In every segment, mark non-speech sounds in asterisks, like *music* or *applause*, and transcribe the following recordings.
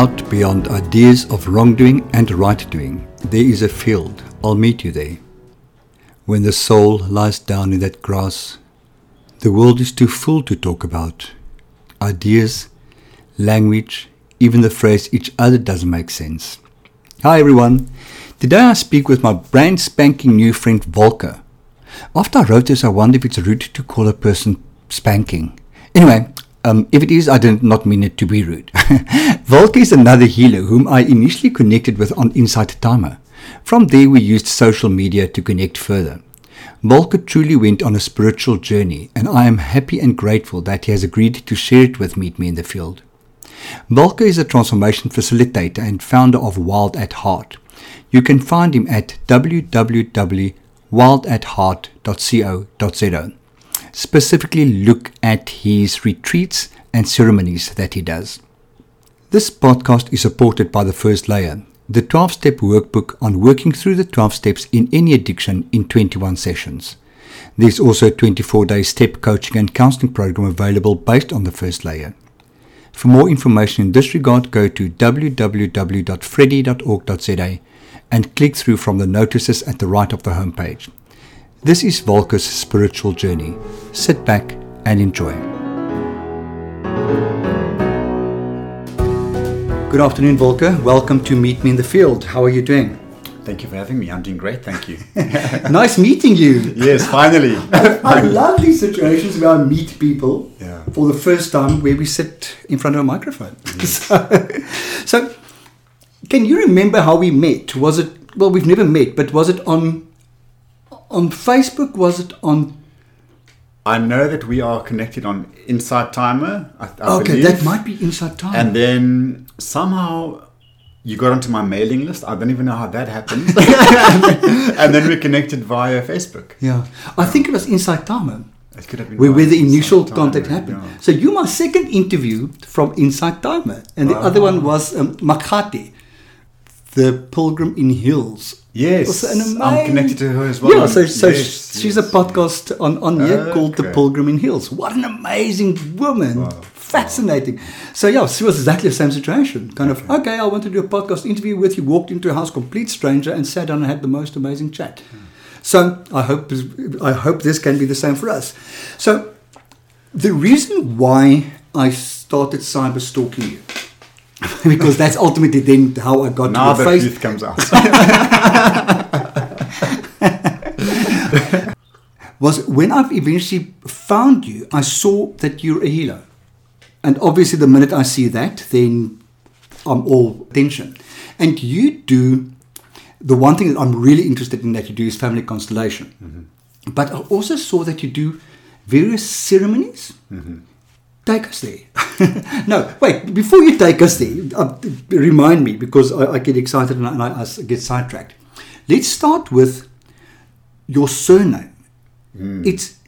Out beyond ideas of wrongdoing and right doing, there is a field. I'll meet you there. When the soul lies down in that grass, the world is too full to talk about. Ideas, language, even the phrase each other doesn't make sense. Hi everyone. Today I speak with my brand spanking new friend Volker. After I wrote this, I wonder if it's rude to call a person spanking. Anyway, um, if it is, I did not mean it to be rude. *laughs* Volker is another healer whom I initially connected with on Insight Timer. From there, we used social media to connect further. Volker truly went on a spiritual journey, and I am happy and grateful that he has agreed to share it with Meet Me in the Field. Volker is a transformation facilitator and founder of Wild at Heart. You can find him at www.wildatheart.co.za. Specifically, look at his retreats and ceremonies that he does. This podcast is supported by the First Layer, the 12 step workbook on working through the 12 steps in any addiction in 21 sessions. There's also a 24 day step coaching and counseling program available based on the first layer. For more information in this regard, go to www.freddy.org.za and click through from the notices at the right of the homepage. This is Volker's spiritual journey. Sit back and enjoy. Good afternoon, Volker. Welcome to Meet Me in the Field. How are you doing? Thank you for having me. I'm doing great. Thank you. *laughs* nice meeting you. yes, finally. *laughs* I love these situations where I meet people Yeah. for the first time where we sit in front of a microphone. *laughs* So, so, can you remember how we met? Was it, well, we've never met, but was it on on Facebook? Was it on. I know that we are connected on Insight Timer. I, I okay, believe. that might be Insight Timer. And then somehow you got onto my mailing list. I don't even know how that happened. *laughs* *laughs* and then we connected via Facebook. yeah, I think it was Insight Timer. It could have been Where, where the initial Timer, contact happened. yeah. So you my second interview from Insight Timer, and the other one was um, Makati, the Pilgrim in Hills. Yes, Also an I'm connected to her as well. Yeah, so, so Yes, she's yes, a podcast on, on here called The Okay. Pilgrim in Hills. What an amazing woman. Wow. Fascinating. So, yeah, she was exactly the same situation. Kind of, okay, I want to do a podcast interview with you, walked into a house, complete stranger, and sat down and had the most amazing chat. So, I hope, I hope this can be the same for us. So, the reason why I started cyber stalking you, *laughs* because that's ultimately then how I got Now to the face. truth comes out. *laughs* was when I've eventually found you, I saw that you're a healer. And obviously, the minute I see that, then I'm all attention. And you do the one thing that I'm really interested in that you do is family constellation. Mm-hmm. But I also saw that you do various ceremonies. Mm-hmm. Take us there. *laughs* no, wait, before you take us there, uh, remind me because I, I get excited and I, and I, I get sidetracked. Let's start with your surname. It's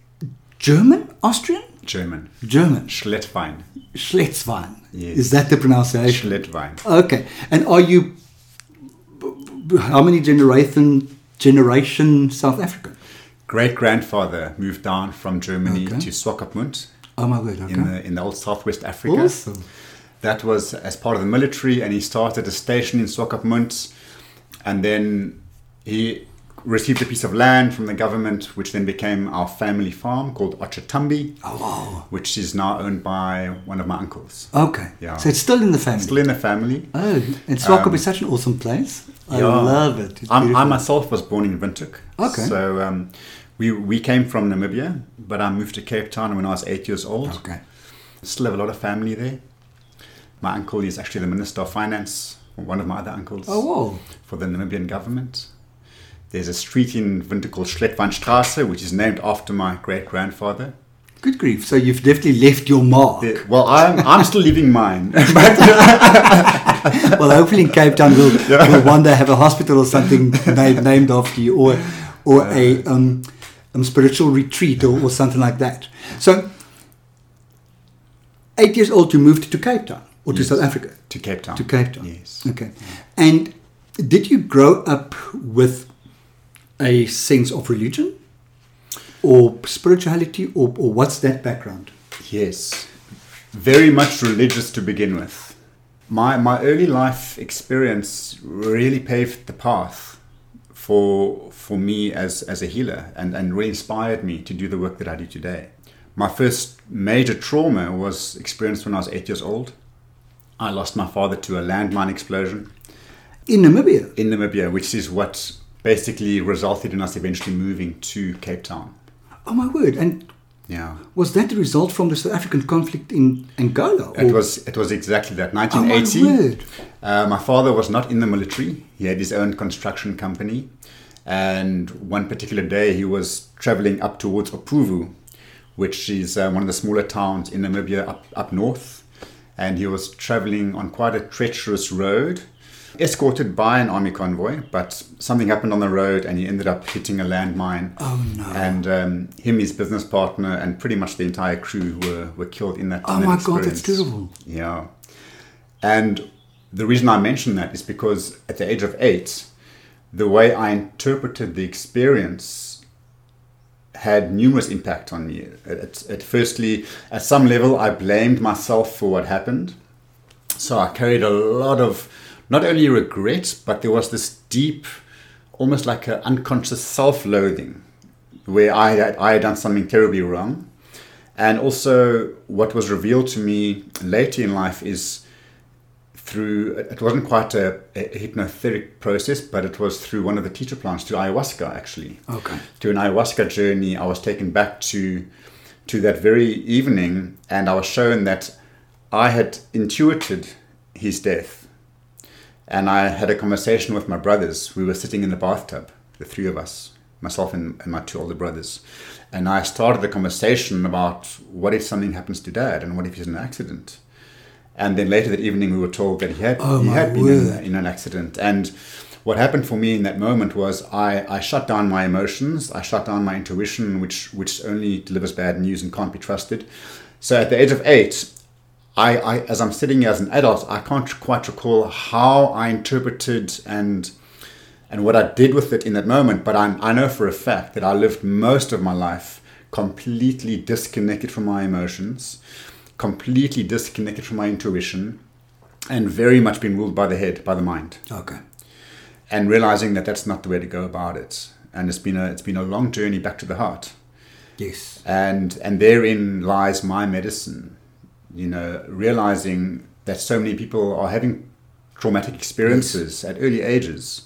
German, Austrian, German. German. Schlettwein. Schletzwein. Yes. Is that the pronunciation? Schlettwein. Okay. And are you how many generation generation South African? Great grandfather moved down from Germany Okay. to Swakopmund Oh my word. Okay. in the in the old Southwest Africa. Awesome. That was as part of the military, and he started a station in Swakopmund, and then he received a piece of land from the government, which then became our family farm called Ochatambi, Oh wow. which is now owned by one of my uncles. Okay. Yeah. So it's still in the family. Still in the family. oh, and Swakop Um, is such an awesome place. I Yeah. love it. I'm, myself was born in Windhoek. Okay. So um, we we came from Namibia, but I moved to Cape Town when I was eight years old. Okay. Still have a lot of family there. My uncle is actually the Minister of Finance, one of my other uncles, Oh wow. for the Namibian government. There's a street in Windhoek called Schlettweinstraße, which is named after my great grandfather. Good grief. So you've definitely left your mark. Well, I'm, I'm still leaving mine. *laughs* *laughs* well, hopefully in Cape Town we'll, we'll one day have a hospital or something named, named after you, or or a um, um, spiritual retreat or, or something like that. So, eight years old, you moved to Cape Town or to Yes. South Africa. to Cape Town. To Cape Town. Yes. Okay. And did you grow up with a sense of religion or spirituality, or, or what's that background? Yes. Very much religious to begin with. my my early life experience really paved the path for for me as as a healer and and really inspired me to do the work that I do today. My first major trauma was experienced when I was eight years old. I lost my father to a landmine explosion In Namibia. in Namibia, which is what basically resulted in us eventually moving to Cape Town. Oh my word! And Yeah. was that the result from the South African conflict in Angola? It was it was exactly that. Oh my 1980. word! Uh, my father was not in the military. He had his own construction company, and one particular day he was traveling up towards Opuwo, which is uh, one of the smaller towns in Namibia up up north, and he was traveling on quite a treacherous road. Escorted by an army convoy, but something happened on the road and he ended up hitting a landmine. Oh no! And um, him, his business partner, and pretty much the entire crew were, were killed in that. Oh in that my God, that's terrible. Yeah. And the reason I mention that is because at the age of eight, the way I interpreted the experience had numerous impact on me. At, at firstly, at some level, I blamed myself for what happened. So I carried a lot of not only regret, but there was this deep, almost like an unconscious self-loathing, where I had, I had done something terribly wrong. And also, what was revealed to me later in life is through, it wasn't quite a, a hypnotherapy process, but it was through one of the teacher plants, to ayahuasca actually. Okay. To an ayahuasca journey, I was taken back to, to that very evening, and I was shown that I had intuited his death. And I had a conversation with my brothers. We were sitting in the bathtub, the three of us, myself and, and my two older brothers. And I started the conversation about what if something happens to dad and what if he's in an accident. And then later that evening, we were told that he had, Oh, he had been in, in an accident. And what happened for me in that moment was I, I shut down my emotions, I shut down my intuition, which, which only delivers bad news and can't be trusted. So at the age of eight, I, I, as I'm sitting here as an adult, I can't quite recall how I interpreted and and what I did with it in that moment. But I, I know for a fact that I lived most of my life completely disconnected from my emotions, completely disconnected from my intuition, and very much been ruled by the head, by the mind, Okay. and realizing that that's not the way to go about it. And it's been a it's been a long journey back to the heart Yes. and and therein lies my medicine you know realizing that so many people are having traumatic experiences at early ages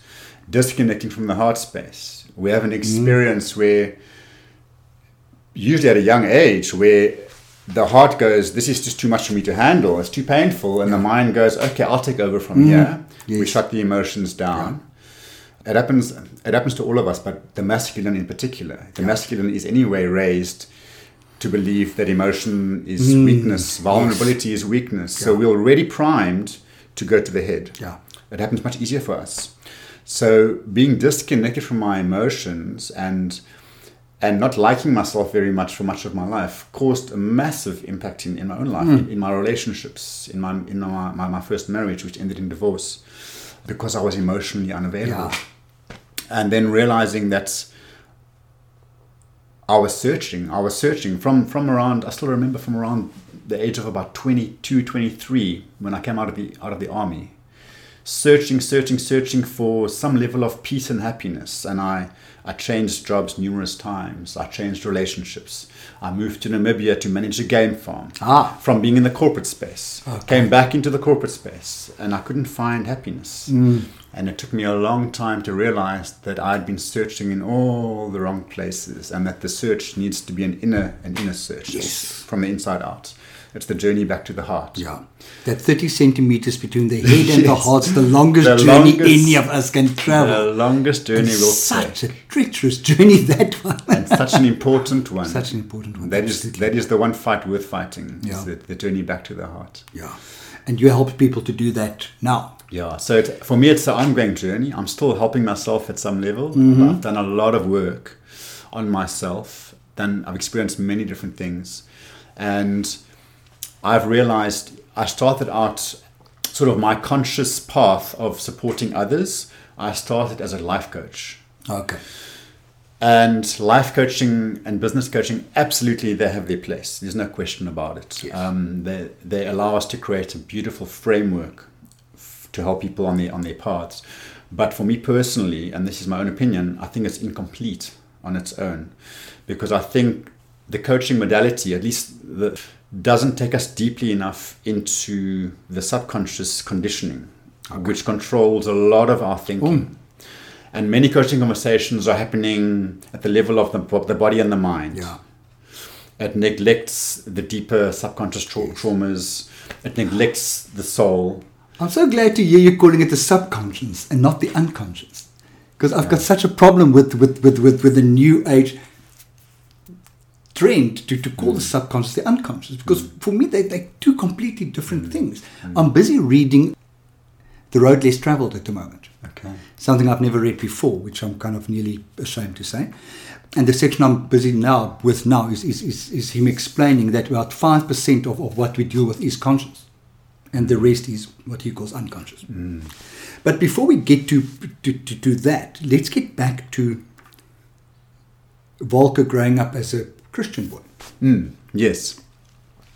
disconnecting from the heart space we have an mm-hmm. experience where usually at a young age where the heart goes this is just too much for me to handle. It's too painful. And the mind goes okay i'll take over from mm. here. We shut the emotions down. It happens it happens to all of us but the masculine in particular. The masculine is anyway raised to believe that emotion is mm. weakness. Vulnerability is weakness. So we're already primed to go to the head. Yeah. it happens much easier for us. So being disconnected from my emotions and and not liking myself very much for much of my life caused a massive impact in, in my own life, hmm. in, in my relationships, in my in my, my, my first marriage, which ended in divorce, because I was emotionally unavailable. Yeah. And then realizing that I was searching, I was searching from, from around, I still remember from around the age of about 22, 23, when I came out of the out of the army searching, searching, searching for some level of peace and happiness. And I, I changed jobs numerous times. I changed relationships. I moved to Namibia to manage a game farm. Ah. From being in the corporate space. Okay. Came back into the corporate space and I couldn't find happiness. And it took me a long time to realize that I'd been searching in all the wrong places and that the search needs to be an inner an inner search. Yes. From the inside out. It's the journey back to the heart. Yeah. That 30 centimeters between the head and the *laughs* Yes. heart's the longest The journey longest- any of us can travel. The longest journey we'll such take. a treacherous journey, *laughs* that one. and such an important one. Such an important one. That is that is the one fight worth fighting. Yeah. Is the, the journey back to the heart. Yeah. And you help people to do that now. Yeah. So it, for me, it's an ongoing journey. I'm still helping myself at some level. Mm-hmm. I've done a lot of work on myself. Then I've experienced many different things, and I've realized I started out sort of my conscious path of supporting others. I started as a life coach. Okay. And life coaching and business coaching, absolutely, they have their place. There's no question about it. Yes. Um, they, they allow us to create a beautiful framework to help people on their on their paths. But for me personally, and this is my own opinion, I think it's incomplete on its own, because I think the coaching modality, at least the, doesn't take us deeply enough into the subconscious conditioning, okay. which controls a lot of our thinking. And many coaching conversations are happening at the level of the, the body and the mind. Yeah. It neglects the deeper subconscious tra- traumas. It neglects the soul. I'm so glad to hear you calling it the subconscious and not the unconscious. Because I've yeah. got such a problem with, with, with, with, with the new age trend to, to call mm. the subconscious the unconscious. Because mm. for me, they, they're two completely different mm. things. Mm. I'm busy reading The Road Less Traveled at the moment. Okay. Something I've never read before, which I'm kind of nearly ashamed to say. And the section I'm busy now with now is, is, is, is him explaining that about 5% of, of what we deal with is conscious and the rest is what he calls unconscious. Mm. But before we get to, to, to, to, that, let's get back to Volker growing up as a Christian boy. Mm. Yes.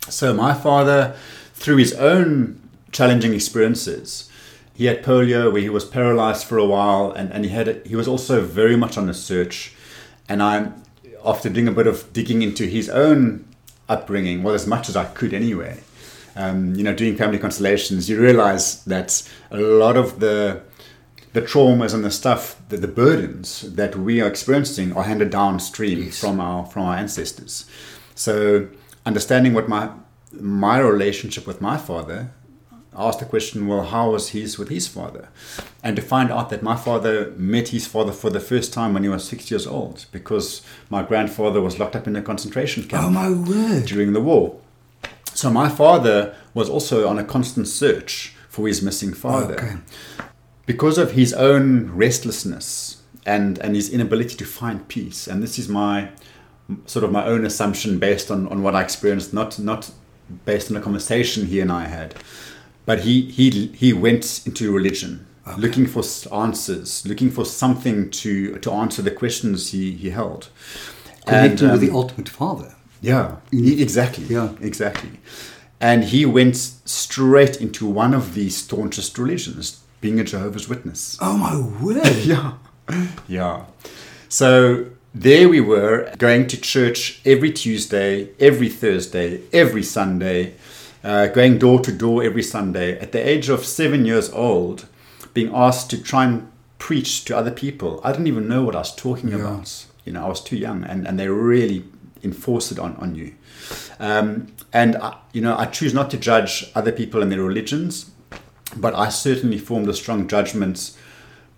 So my father, through his own challenging experiences, he had polio where he was paralyzed for a while, and, and he had he was also very much on a search. And I, after doing a bit of digging into his own upbringing, well, as much as I could anyway, um, you know, doing family constellations, you realize that a lot of the the traumas and the stuff, the, the burdens that we are experiencing are handed downstream yes. from our from our ancestors. So understanding what my my relationship with my father I asked the question, well, how was his with his father? And to find out that my father met his father for the first time when he was six years old, because my grandfather was locked up in a concentration camp. Oh my word! During the war. So my father was also on a constant search for his missing father. Okay. Because of his own restlessness and, and his inability to find peace. And this is my sort of my own assumption based on, on what I experienced, not not based on a conversation he and I had. But he he he went into religion. Okay. Looking for answers, looking for something to to answer the questions he, he held. Connecting um, with the um, ultimate father. Yeah, exactly. Yeah, exactly. And he went straight into one of the staunchest religions, being a Jehovah's Witness. Oh my word! *laughs* yeah, yeah. So there we were, going to church every Tuesday, every Thursday, every Sunday, uh, going door to door every Sunday. At the age of seven years old, being asked to try and preach to other people. I didn't even know what I was talking yeah. about. You know, I was too young, and, and they really enforce it on, on you. Um, and, I, you know, I choose not to judge other people and their religions, but I certainly formed a strong judgment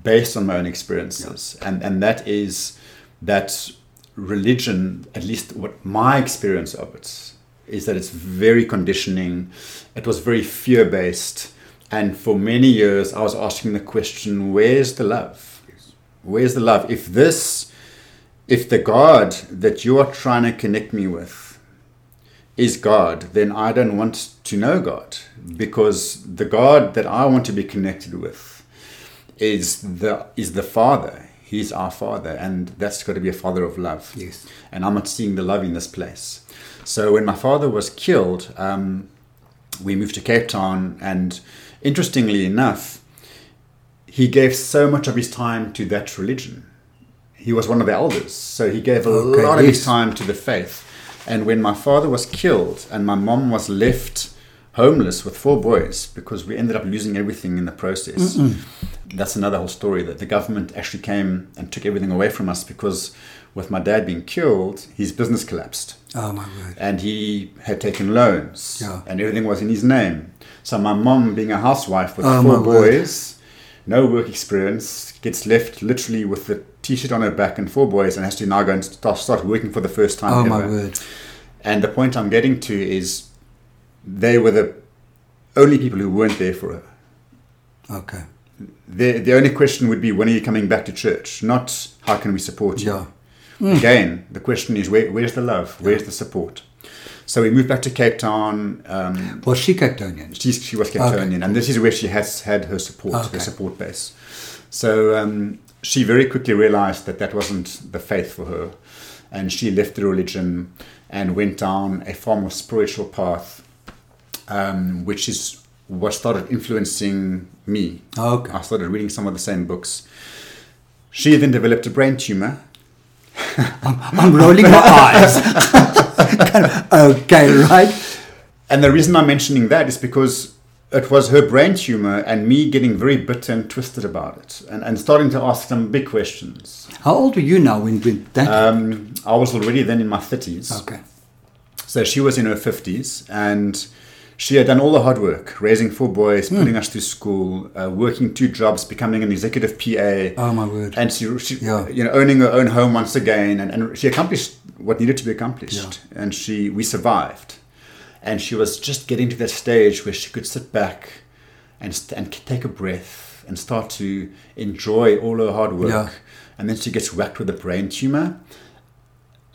based on my own experiences. Yeah. And, and that is that religion, at least what my experience of it, is that it's very conditioning. It was very fear based. And for many years, I was asking the question where's the love? Where's the love? If this if the God that you are trying to connect me with is God, then I don't want to know God because the God that I want to be connected with is the is the Father. He's our Father, and that's got to be a Father of love. Yes. And I'm not seeing the love in this place. So when my father was killed, um, we moved to Cape Town, and interestingly enough, he gave so much of his time to that religion he was one of the elders, so he gave a okay, lot of his time to the faith. And when my father was killed and my mom was left homeless with four boys because we ended up losing everything in the process. Mm-mm. That's another whole story that the government actually came and took everything away from us because with my dad being killed, his business collapsed. Oh my word. And he had taken loans yeah. and everything was in his name. So my mom being a housewife with oh four boys. No work experience, gets left literally with the t-shirt on her back and four boys and has to now go and start, start working for the first time oh ever. my word. And the point i'm getting to is they were the only people who weren't there for her. Okay. The, the only question would be when are you coming back to church? Not how can we support you? Yeah. Mm. again the question is where, where's the love? Where's the support so we moved back to Cape Town. Um, was she Cape Townian? She, she was Cape Townian, okay. and this is where she has had her support, okay. her support base. So um, she very quickly realized that that wasn't the faith for her. And she left the religion and went down a far more spiritual path, um, which is what started influencing me. Okay. I started reading some of the same books. She then developed a brain tumor. I'm rolling my eyes. *laughs* *laughs* Kind of, okay, right? And the reason I'm mentioning that is because it was her brain tumor and me getting very bitter and twisted about it and, and starting to ask some big questions. How old were you now when, when that? Um, I was already then in my 30s. okay. So she was in her 50s and she had done all the hard work, raising four boys, Hmm. putting us through school, uh, working two jobs, becoming an executive PA. Oh my word. and she, she Yeah. you know, owning her own home once again. And, and she accomplished what needed to be accomplished. And she, we survived. And she was just getting to that stage where she could sit back and, st- and take a breath and start to enjoy all her hard work. Yeah. And then she gets whacked with a brain tumor.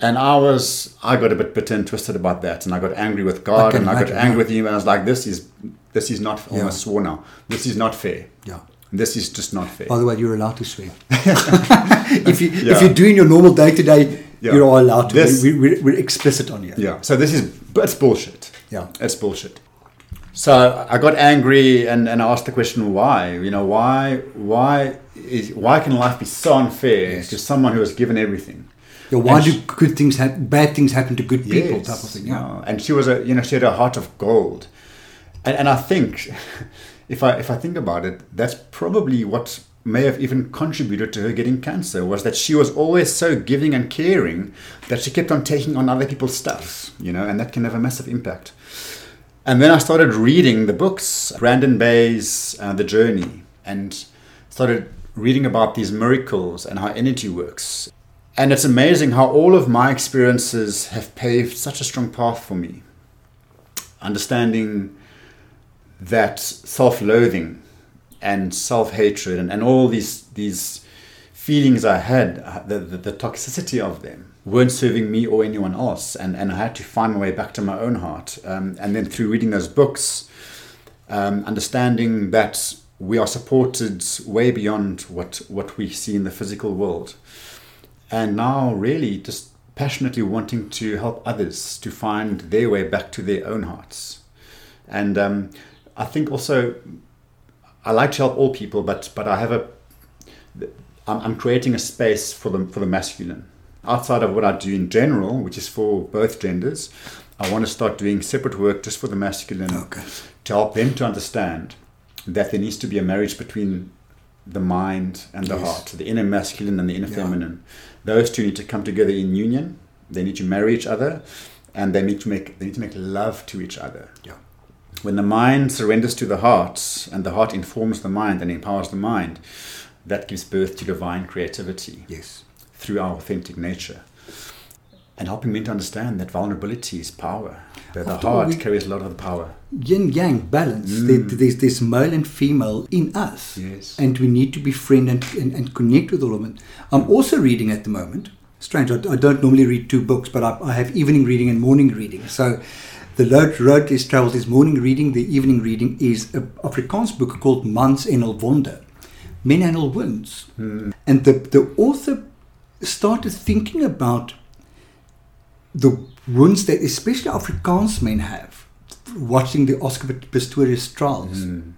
And I was, I got a bit bitter and twisted about that, and I got angry with God, can and I got angry yeah. with you, and I was like, "This is, this is not." I Yeah. almost swore now. This is not fair. Yeah. This is just not fair. By the way, you're allowed to swear. *laughs* *laughs* if you Yeah. if you're doing your normal day to day, Yeah. you're all allowed to. This- we, we, we're explicit on here. Yeah. So this is, but it's bullshit. Yeah. It's bullshit. So I got angry and, and I asked the question, why? You know, why, why is, why can life be so unfair Yes. to someone who has given everything? Yeah, why And do she- good things happen? Bad things happen to good people, Yes, type of thing. Yeah. yeah. And she was a, you know, she had a heart of gold. And, and I think, *laughs* if I, if I think about it, that's probably what may have even contributed to her getting cancer was that she was always so giving and caring that she kept on taking on other people's stuff, you know, and that can have a massive impact. And then I started reading the books, Brandon Bays uh, The Journey, and started reading about these miracles and how energy works. And it's amazing how all of my experiences have paved such a strong path for me. Understanding that self loathing and self hatred and, and all these, these feelings I had, uh, the, the, the toxicity of them, weren't serving me or anyone else. And, and I had to find my way back to my own heart. Um, and then through reading those books, um, understanding that we are supported way beyond what, what we see in the physical world. And now, really, just passionately wanting to help others to find their way back to their own hearts. And um, I think also, I like to help all people, but, but I have a, I'm, I'm creating a space for the, for the masculine. Outside of what I do in general, which is for both genders, I want to start doing separate work just for the masculine Okay. to help them to understand that there needs to be a marriage between the mind and the Yes. heart, the inner masculine and the inner Yeah. feminine. Those two need to come together in union. They need to marry each other, and they need to make they need to make love to each other. Yeah. When the mind surrenders to the heart, and the heart informs the mind and empowers the mind, that gives birth to divine creativity Yes. through our authentic nature. And helping men to understand that vulnerability is power. That the After heart we- carries a lot of the power. Yin yang balance. There, mm. there's there's male and female in us, Yes. and we need to befriend and, and, and connect with all of them. I'm also reading at the moment. Strange, I, I don't normally read two books, but I, I have evening reading and morning reading. So, the Lord less travels is morning reading. The evening reading is a Afrikaans book called Mans en al Wonde, Men and Al Wounds. Hmm. And the the author started thinking about the wounds that especially Afrikaans men have watching the Oscar Pistorius trials. Hmm.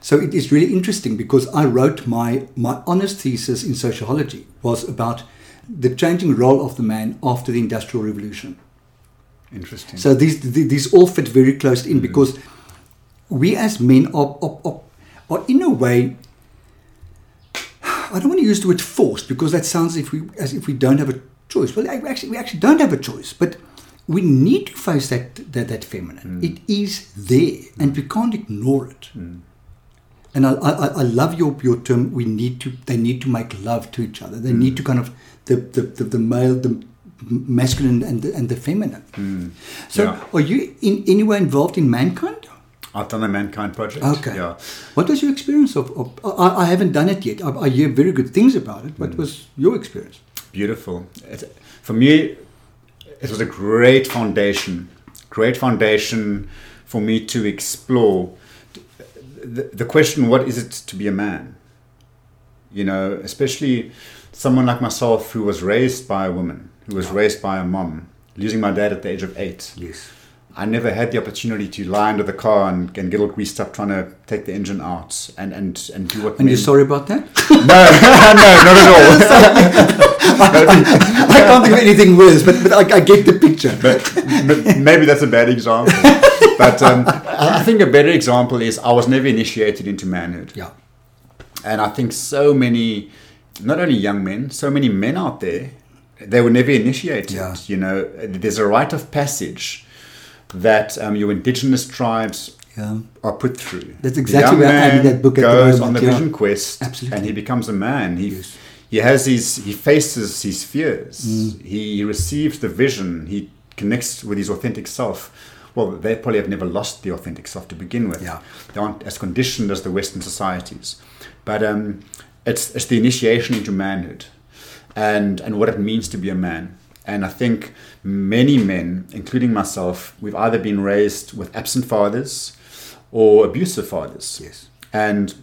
So it is really interesting because I wrote my, my honors thesis in sociology was about the changing role of the man after the Industrial Revolution. Interesting. So these these all fit very close in mm-hmm. because we as men are, are, are, are in a way. I don't want to use the word forced because that sounds if we as if we don't have a choice. Well, we actually we actually don't have a choice, but we need to face that that, that feminine. Mm. It is there, and we can't ignore it. Mm. And I, I, I love your, your term. We need to. They need to make love to each other. They mm. need to kind of the the, the, the male, the masculine, and the, and the feminine. Hmm. So, Yeah. are you in any way involved in mankind? I've done the Mankind Project. Okay. Yeah. What was your experience of? of I, I haven't done it yet. I, I hear very good things about it. What hmm. was your experience? Beautiful. It, for me, it was a great foundation. Great foundation for me to explore the, the question what is it to be a man? You know, especially someone like myself who was raised by a woman, who was raised by a mom, losing my dad at the age of eight. Yes. I never had the opportunity to lie under the car and, and get all greased up trying to take the engine out and, and, and do what And men- you're sorry about that? *laughs* No, *laughs* no, not at all. *laughs* I can't think of anything worse, but, but I, I get the picture. but, but maybe that's a bad example. But um, I I think a better example is I was never initiated into manhood. yeah. And I think so many, not only young men, so many men out there, they were never initiated. Yeah. You know, there's a rite of passage that um, your indigenous tribes Yeah. are put through. That's The exactly where I am that book at the goes moment, on the yeah. vision quest, Absolutely. and he becomes a man. He Yes. he has his he faces his fears. Mm. He receives the vision. He connects with his authentic self. Well, they probably have never lost the authentic self to begin with. Yeah. They aren't as conditioned as the Western societies, but um, it's it's the initiation into manhood, and and what it means to be a man. And I think many men, including myself, we've either been raised with absent fathers or abusive fathers. Yes. And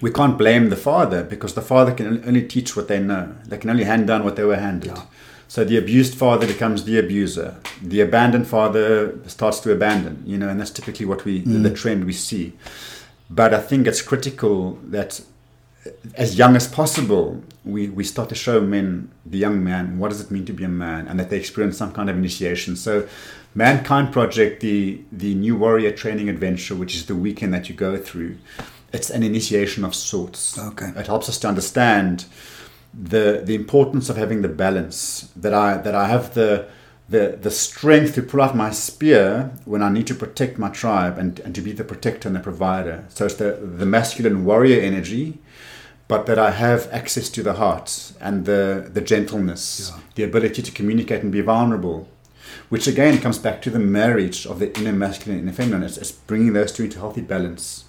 we can't blame the father because the father can only teach what they know. They can only hand down what they were handed. Yeah. So the abused father becomes the abuser. The abandoned father starts to abandon, you know, and that's typically what we, mm. the trend we see. But I think it's critical that as young as possible, we, we start to show men, the young man, what does it mean to be a man, and that they experience some kind of initiation. So, Mankind Project, the, the new warrior training adventure, which is the weekend that you go through, it's an initiation of sorts. Okay. It helps us to understand the the importance of having the balance that I that I have the the the strength to pull out my spear when I need to protect my tribe and, and to be the protector and the provider. So it's the the masculine warrior energy, but that I have access to the heart and the the gentleness, Yeah. the ability to communicate and be vulnerable. Which again comes back to the marriage of the inner masculine and inner feminine. It's, it's bringing those two into healthy balance.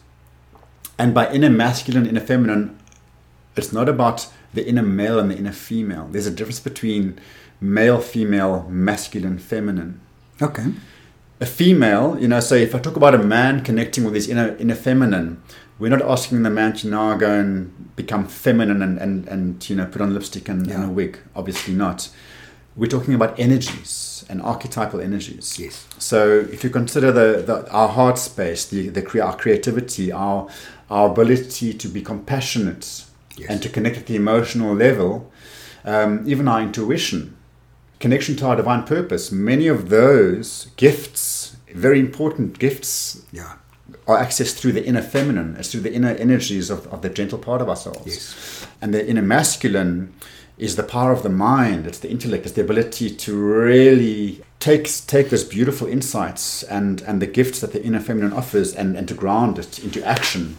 And by inner masculine, inner feminine, it's not about the inner male and the inner female. There's a difference between male, female, masculine, feminine. Okay. A female, you know, so if I talk about a man connecting with his inner inner feminine, we're not asking the man to now go and become feminine and, and, and you know, put on lipstick and, and a wig. Obviously not. We're talking about energies and archetypal energies. Yes. So if you consider the, the our heart space, the, the our creativity, our our ability to be compassionate Yes. and to connect at the emotional level, um, even our intuition, connection to our divine purpose, many of those gifts, very important gifts, Yeah. are accessed through the inner feminine, it's through the inner energies of, of the gentle part of ourselves. Yes. And the inner masculine is the power of the mind, it's the intellect, it's the ability to really take, take those beautiful insights and, and the gifts that the inner feminine offers and, and to ground it into action,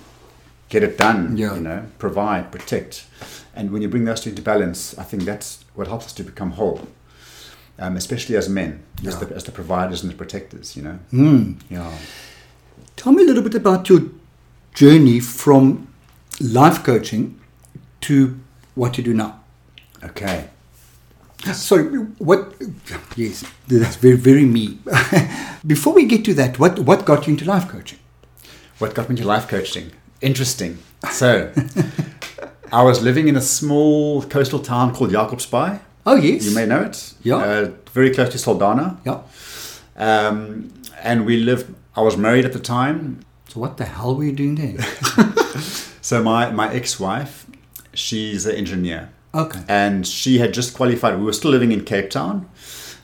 get it done, Yeah. you know, provide, protect. And when you bring those two into balance, I think that's what helps us to become whole. Um, especially as men, as, the, as the providers and the protectors, you know. Mm. Yeah. Tell me a little bit about your journey from life coaching to what you do now. Okay. Sorry, what? Yes, that's very, very me. *laughs* Before we get to that, what what got you into life coaching? What got me into life coaching? Interesting. So, *laughs* I was living in a small coastal town called Jakobsbaai. Oh yes, You may know it. Yeah. Uh, very close to Saldanha. Yeah. Um, and we lived, I was married at the time. So what the hell were you doing there? *laughs* So, my, my ex wife, she's an engineer. Okay. and she had just qualified. We were still living in Cape Town,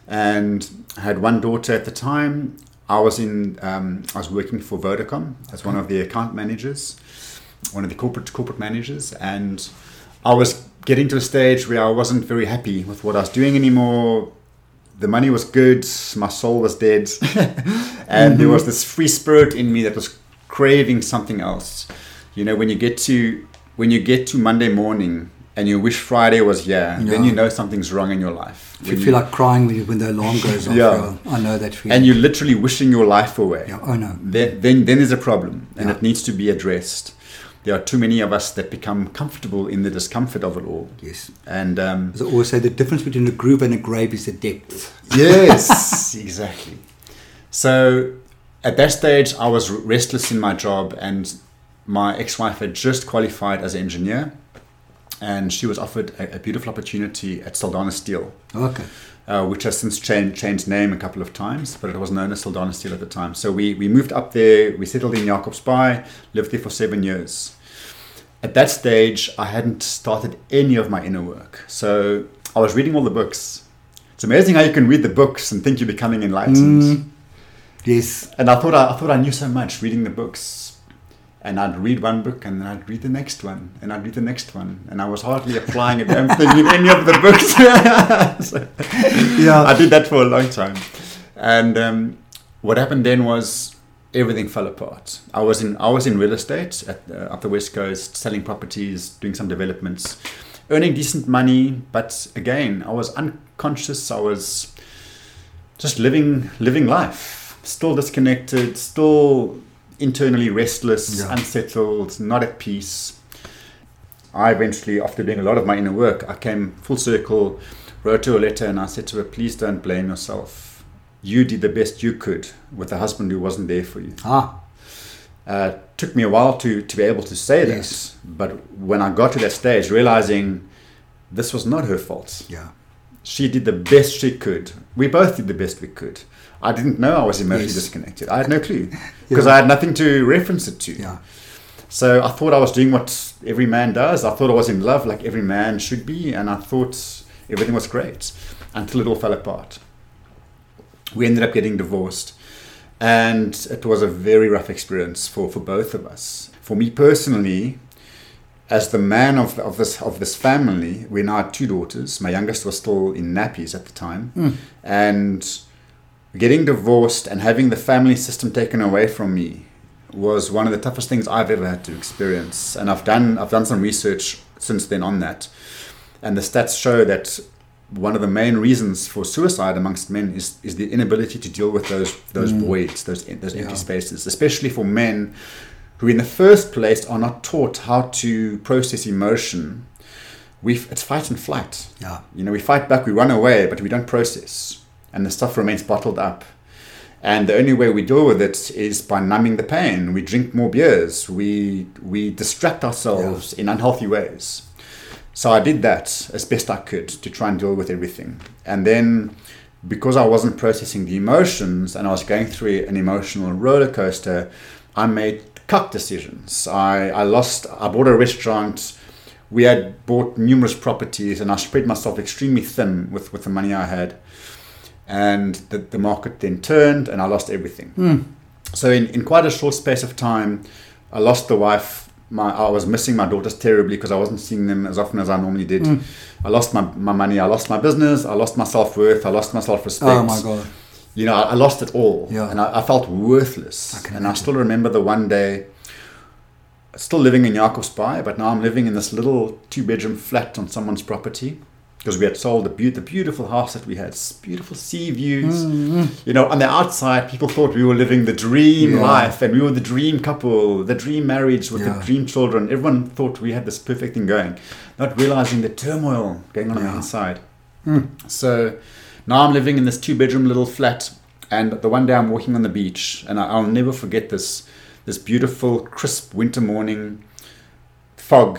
and I had one daughter at the time. I was in. Um, I was working for Vodacom as one of the account managers, one of the corporate corporate managers, and I was getting to a stage where I wasn't very happy with what I was doing anymore. The money was good, my soul was dead, *laughs* and there mm-hmm. was this free spirit in me that was craving something else. You know, when you get to when you get to Monday morning and you wish Friday was here, then you know something's wrong in your life. If you When feel like crying when, you, when the alarm goes off, Yeah. yeah. I know that feeling. and you're literally wishing your life away. yeah, oh no. Then, then, then there's a problem, and Yeah. it needs to be addressed. There are too many of us that become comfortable in the discomfort of it all, Yes. and um, As I always say, the difference between a groove and a grave is the depth. yes, *laughs* exactly. So at that stage, I was restless in my job, and my ex-wife had just qualified as an engineer, and she was offered a, a beautiful opportunity at Saldanha Steel, Okay. uh, which has since changed, changed name a couple of times, but it was known as Saldanha Steel at the time. So we, we moved up there, we settled in Jakobsbaai, lived there for seven years. At that stage, I hadn't started any of my inner work. So I was reading all the books. It's amazing how you can read the books and think you're becoming enlightened. Mm. Yes. And I thought I, I thought I knew so much reading the books. And I'd read one book and then I'd read the next one and I'd read the next one. And I was hardly applying a damn *laughs* thing in any of the books. *laughs* So Yeah. I did that for a long time. And um, what happened then was everything fell apart. I was in I was in real estate at uh, up the west coast, selling properties, doing some developments, earning decent money. But again, I was unconscious. I was just living living life, still disconnected, still internally restless, Yeah. unsettled, not at peace. I eventually, after doing a lot of my inner work, I came full circle, wrote her a letter, and I said to her, "Please don't blame yourself. You did the best you could with a husband who wasn't there for you." Ah. Uh, took me a while to to be able to say Yes. this, but when I got to that stage, realizing this was not her fault. Yeah. She did the best she could. We both did the best we could. I didn't know I was emotionally Yes. disconnected. I had no clue because *laughs* Yeah. I had nothing to reference it to. Yeah. So I thought I was doing what every man does. I thought I was in love like every man should be, and I thought everything was great until it all fell apart. We ended up getting divorced, and it was a very rough experience for, for both of us. For me personally, as the man of, of this of this family, we now had two daughters. My youngest was still in nappies at the time, Mm. and getting divorced and having the family system taken away from me was one of the toughest things I've ever had to experience. And I've done I've done some research since then on that, and the stats show that one of the main reasons for suicide amongst men is, is the inability to deal with those those Mm. voids, those those empty spaces, especially for men who, in the first place, are not taught how to process emotion. We it's fight and flight. Yeah. You know, we fight back, we run away, but we don't process, and the stuff remains bottled up. And the only way we deal with it is by numbing the pain. We drink more beers. We we distract ourselves in unhealthy ways. So I did that as best I could to try and deal with everything. And then, because I wasn't processing the emotions and I was going through an emotional roller coaster, I made cuck decisions. I, I lost. I bought a restaurant. We had bought numerous properties, and I spread myself extremely thin with with the money I had and the, the market then turned and I lost everything. Mm. So in, in quite a short space of time, I lost the wife. My I was missing my daughters terribly because I wasn't seeing them as often as I normally did. Mm. I lost my, my money. I lost my business. I lost my self worth. I lost my self respect. Oh my god. You know, I, I lost it all, Yeah. and I, I felt worthless. I and I still remember the one day. Still living in Jakobsbaai, but now I'm living in this little two-bedroom flat on someone's property because we had sold the, beau- the beautiful house that we had, beautiful sea views. Mm. You know, on the outside, people thought we were living the dream Yeah. life and we were the dream couple, the dream marriage with Yeah. the dream children. Everyone thought we had this perfect thing going, not realizing the turmoil going on on the inside. Mm. So now I'm living in this two bedroom little flat, and the one day I'm walking on the beach, and I, I'll never forget this this beautiful, crisp winter morning, fog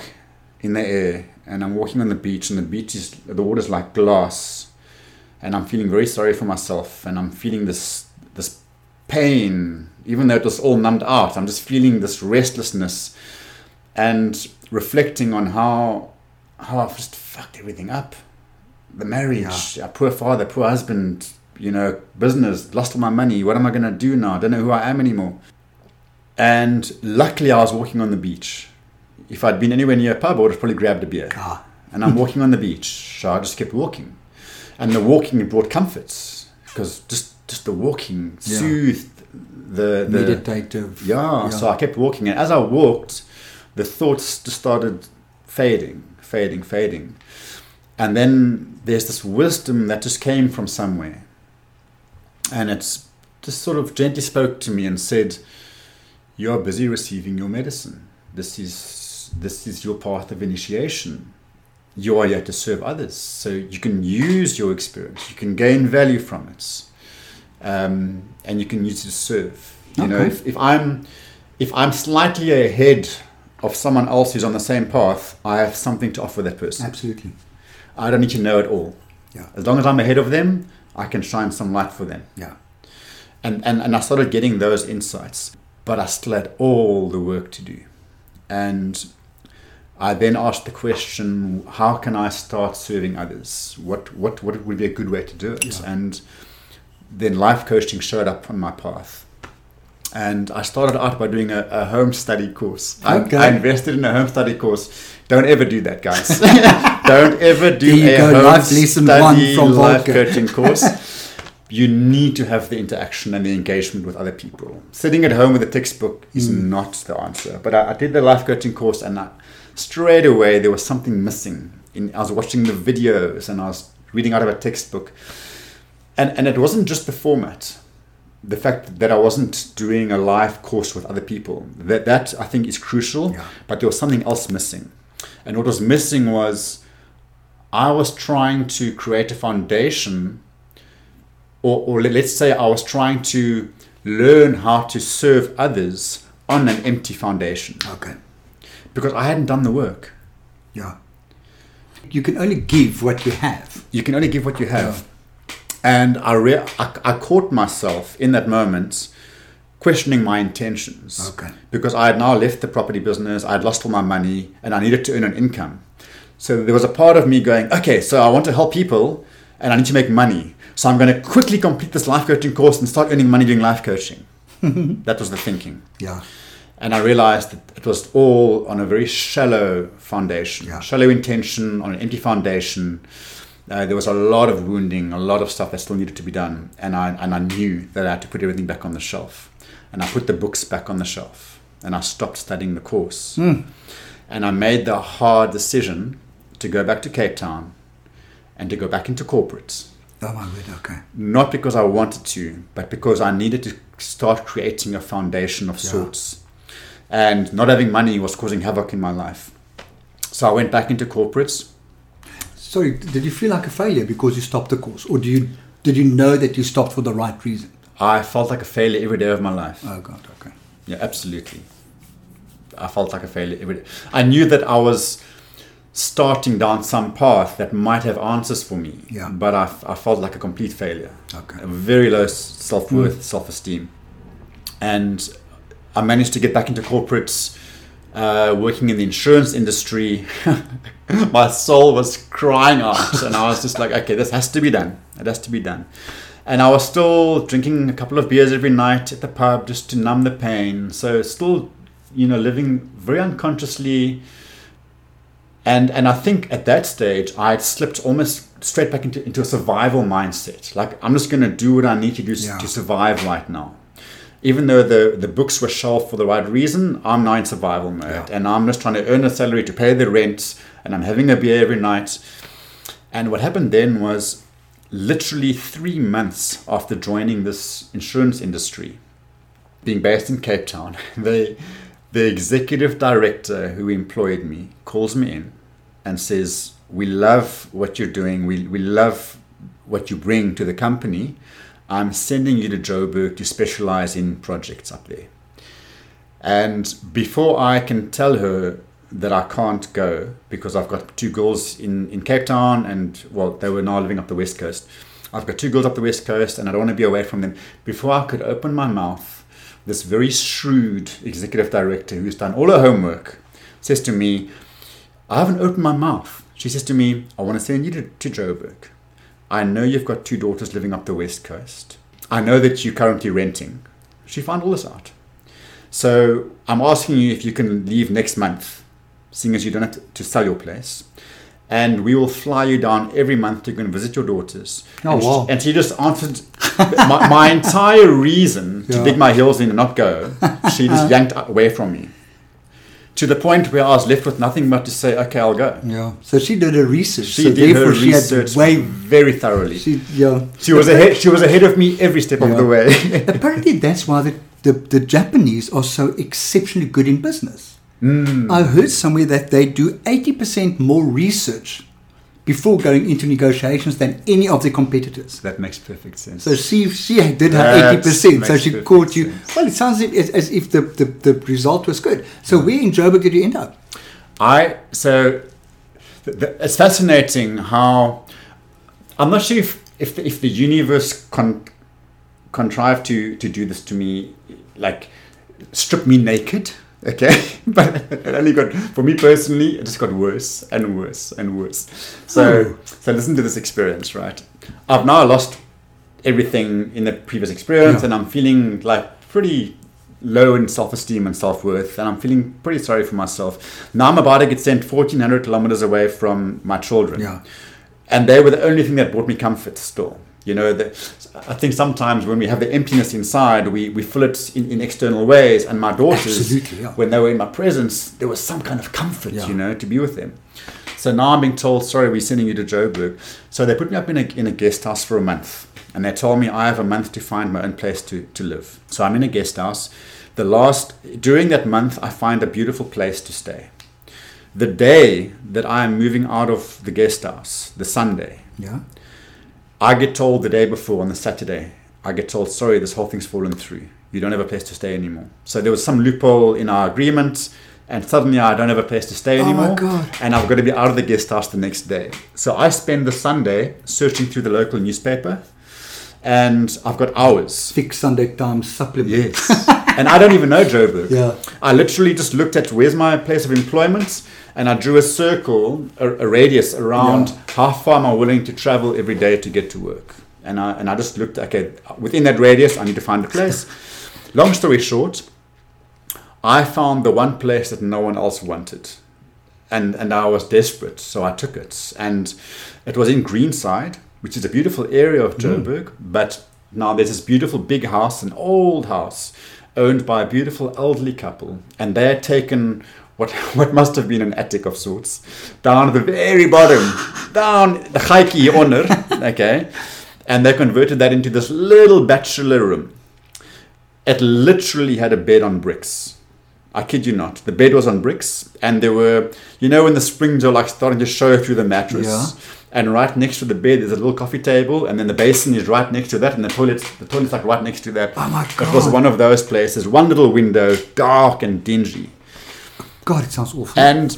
in the air, and I'm walking on the beach, and the beach is the water's like glass, and I'm feeling very sorry for myself, and I'm feeling this this pain, even though it was all numbed out. I'm just feeling this restlessness, and reflecting on how how I've just fucked everything up the marriage, a poor father, poor husband, you know, business, lost all my money. What am I going to do now? I don't know who I am anymore. And luckily, I was walking on the beach. If I'd been anywhere near a pub, I would have probably grabbed a beer. Ah. And I'm walking on the beach, so I just kept walking. And the walking brought comforts because just just the walking Yeah. soothed the the Meditative. yeah, so I kept walking, and as I walked, the thoughts just started fading, fading, fading. And then there's this wisdom that just came from somewhere. And it's just sort of gently spoke to me and said, You are busy receiving your medicine. This is this is your path of initiation. You are here to serve others. So you can use your experience, you can gain value from it. Um, and you can use it to serve. You know, if, if I'm if I'm slightly ahead of someone else who's on the same path, I have something to offer that person. Absolutely. I don't need to know it all. Yeah. As long as I'm ahead of them, I can shine some light for them. Yeah. And, and, and I started getting those insights, but I still had all the work to do. And I then asked the question, how can I start serving others? What, what, what would be a good way to do it? Yeah. And then life coaching showed up on my path. And I started out by doing a, a home study course. I- Okay. I, invested in a home study course. Don't ever do that, guys. *laughs* Don't ever do a go, home life study from life Volker. coaching *laughs* course. you need to have the interaction and the engagement with other people. Sitting at home with a textbook is Hmm. not the answer. But I, I did the life coaching course, and I, straight away there was something missing. In I was watching the videos and I was reading out of a textbook, and and it wasn't just the format. The fact that I wasn't doing a live course with other people that that I think is crucial. Yeah. But there was something else missing, and what was missing was I was trying to create a foundation, or, or let- let's say I was trying to learn how to serve others on an empty foundation Okay. Because I hadn't done the work. Yeah. You can only give what you have. You can only give what you have. And I, re- I, I caught myself in that moment questioning my intentions. Okay. Because I had now left the property business, I had lost all my money, and I needed to earn an income. So there was a part of me going, okay, so I want to help people and I need to make money. So I'm going to quickly complete this life coaching course and start earning money doing life coaching. *laughs* that was the thinking. Yeah. And I realized that it was all on a very shallow foundation, Yeah. shallow intention, on an empty foundation. Uh, there was a lot of wounding, a lot of stuff that still needed to be done. And I, and I knew that I had to put everything back on the shelf. And I put the books back on the shelf. And I stopped studying the course. And I made the hard decision to go back to Cape Town and to go back into corporate Oh my word. Okay. not because I wanted to, but because I needed to start creating a foundation of Yeah. sorts. And not having money was causing havoc in my life. So I went back into corporates. Sorry, did you feel like a failure because you stopped the course, or do you did you know that you stopped for the right reason? I felt like a failure every day of my life. Oh God. Okay. Yeah, absolutely. I felt like a failure every day. I knew that I was starting down some path that might have answers for me. Yeah. But I, I felt like a complete failure. Okay. A very low self worth, hmm. self esteem. And I managed to get back into corporates, uh, working in the insurance industry. *laughs* My soul was crying out, and I was just like, okay, this has to be done. It has to be done. And I was still drinking a couple of beers every night at the pub just to numb the pain. So still, you know, living very unconsciously. And and I think at that stage I had slipped almost straight back into, into a survival mindset. Like I'm just gonna do what I need to do Yeah. to survive right now. Even though the, the books were shelved for the right reason, I'm now in survival mode. Yeah. And I'm just trying to earn a salary to pay the rent and I'm having a beer every night. And what happened then was literally three months after joining this insurance industry, being based in Cape Town, *laughs* the, the executive director who employed me calls me in and says, We love what you're doing. We, we love what you bring to the company. I'm sending you to Joburg to specialize in projects up there. And before I can tell her that I can't go because I've got two girls in, in Cape Town and, well, they were now living up the West Coast. I've got two girls up the West Coast and I don't want to be away from them. Before I could open my mouth, this very shrewd executive director who's done all her homework says to me, I haven't opened my mouth. She says to me, I want to send you to, to Joburg. I know you've got two daughters living up the West Coast. I know that you're currently renting. She found all this out. So I'm asking you if you can leave next month, seeing as you don't have to, to sell your place. And we will fly you down every month to go and visit your daughters. Oh, and, wow. she, and she just answered *laughs* my, my entire reason to Yeah. dig my heels in and not go. She just *laughs* yanked away from me. To the point where I was left with nothing but to say, okay, I'll go. Yeah. So she did her research. She so did her research way. very thoroughly. She, She, was ahead. She was ahead of me every step of the way. *laughs* Apparently, that's why the, the, the Japanese are so exceptionally good in business. Hmm. I heard somewhere that they do 80% more research before going into negotiations than any of the competitors. That makes perfect sense. So she she did her eighty percent. So she caught you. sense. Well, it sounds as, as if the, the, the result was good. So mm. where in Joburg did you end up? I so th- th- it's fascinating how I'm not sure if if the, if the universe con- contrived to to do this to me, like strip me naked. Okay, *laughs* but it only got for me personally. It just got worse and worse and worse. So hmm. so listen to this experience, right? I've now lost everything in the previous experience, Yeah. and I'm feeling like pretty low in self-esteem and self-worth and i'm feeling pretty sorry for myself now i'm about to get sent 1400 kilometers away from my children Yeah. and they were the only thing that brought me comfort still you know the, i think sometimes when we have the emptiness inside we, we fill it in, in external ways and my daughters yeah. when they were in my presence there was some kind of comfort Yeah. you know to be with them so now i'm being told sorry we're sending you to joburg so they put me up in a, in a guest house for a month and they told me I have a month to find my own place to, to live. So I'm in a guest house. The last during that month, I find a beautiful place to stay. The day that I am moving out of the guest house, the Sunday, Yeah. I get told the day before on the Saturday, I get told, sorry, this whole thing's fallen through. You don't have a place to stay anymore. So there was some loophole in our agreement, and suddenly I don't have a place to stay Oh my anymore. God. And I've got to be out of the guest house the next day. So I spend the Sunday searching through the local newspaper, and I've got hours. Fixed Sunday Times supplement. Yes. and I don't even know Joburg. Yeah. I literally just looked at where's my place of employment and I drew a circle, a, a radius around Yeah. how far am I willing to travel every day to get to work. And I, and I just looked, okay, within that radius, I need to find a place. *laughs* Long story short, I found the one place that no one else wanted. And, and I was desperate, so I took it. And it was in Greenside, which is a beautiful area of mm. Joburg, but now there's this beautiful big house, an old house, owned by a beautiful elderly couple. And they had taken what, *laughs* what must have been an attic of sorts down at the very bottom, down the haiki honor, *laughs* okay? And they converted that into this little bachelor room. It literally had a bed on bricks. I kid you not. The bed was on bricks, and there were, you know, when the springs are like starting to show through the mattress. Yeah. And right next to the bed is a little coffee table, and then the basin is right next to that, and the toilet, the toilet's like right next to that. Oh my god! It was one of those places, one little window, dark and dingy, God, it sounds awful. and.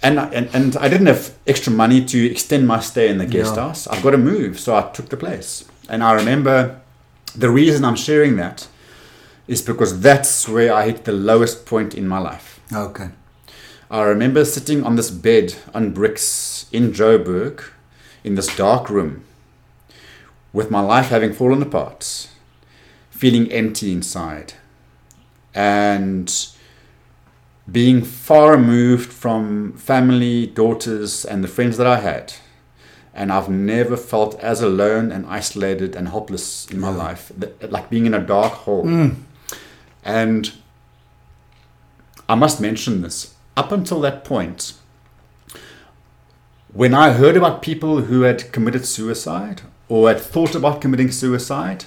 And, I- and and I didn't have extra money to extend my stay in the guest Yeah. house. I've got to move, so I took the place. And I remember the reason I'm sharing that is because that's where I hit the lowest point in my life. okay. I remember sitting on this bed on bricks in Joburg in this dark room with my life having fallen apart, feeling empty inside, and being far removed from family, daughters, and the friends that I had. And I've never felt as alone and isolated and helpless in my Yeah. life, like being in a dark hole. Mm. And I must mention this. Up until that point, when I heard about people who had committed suicide or had thought about committing suicide,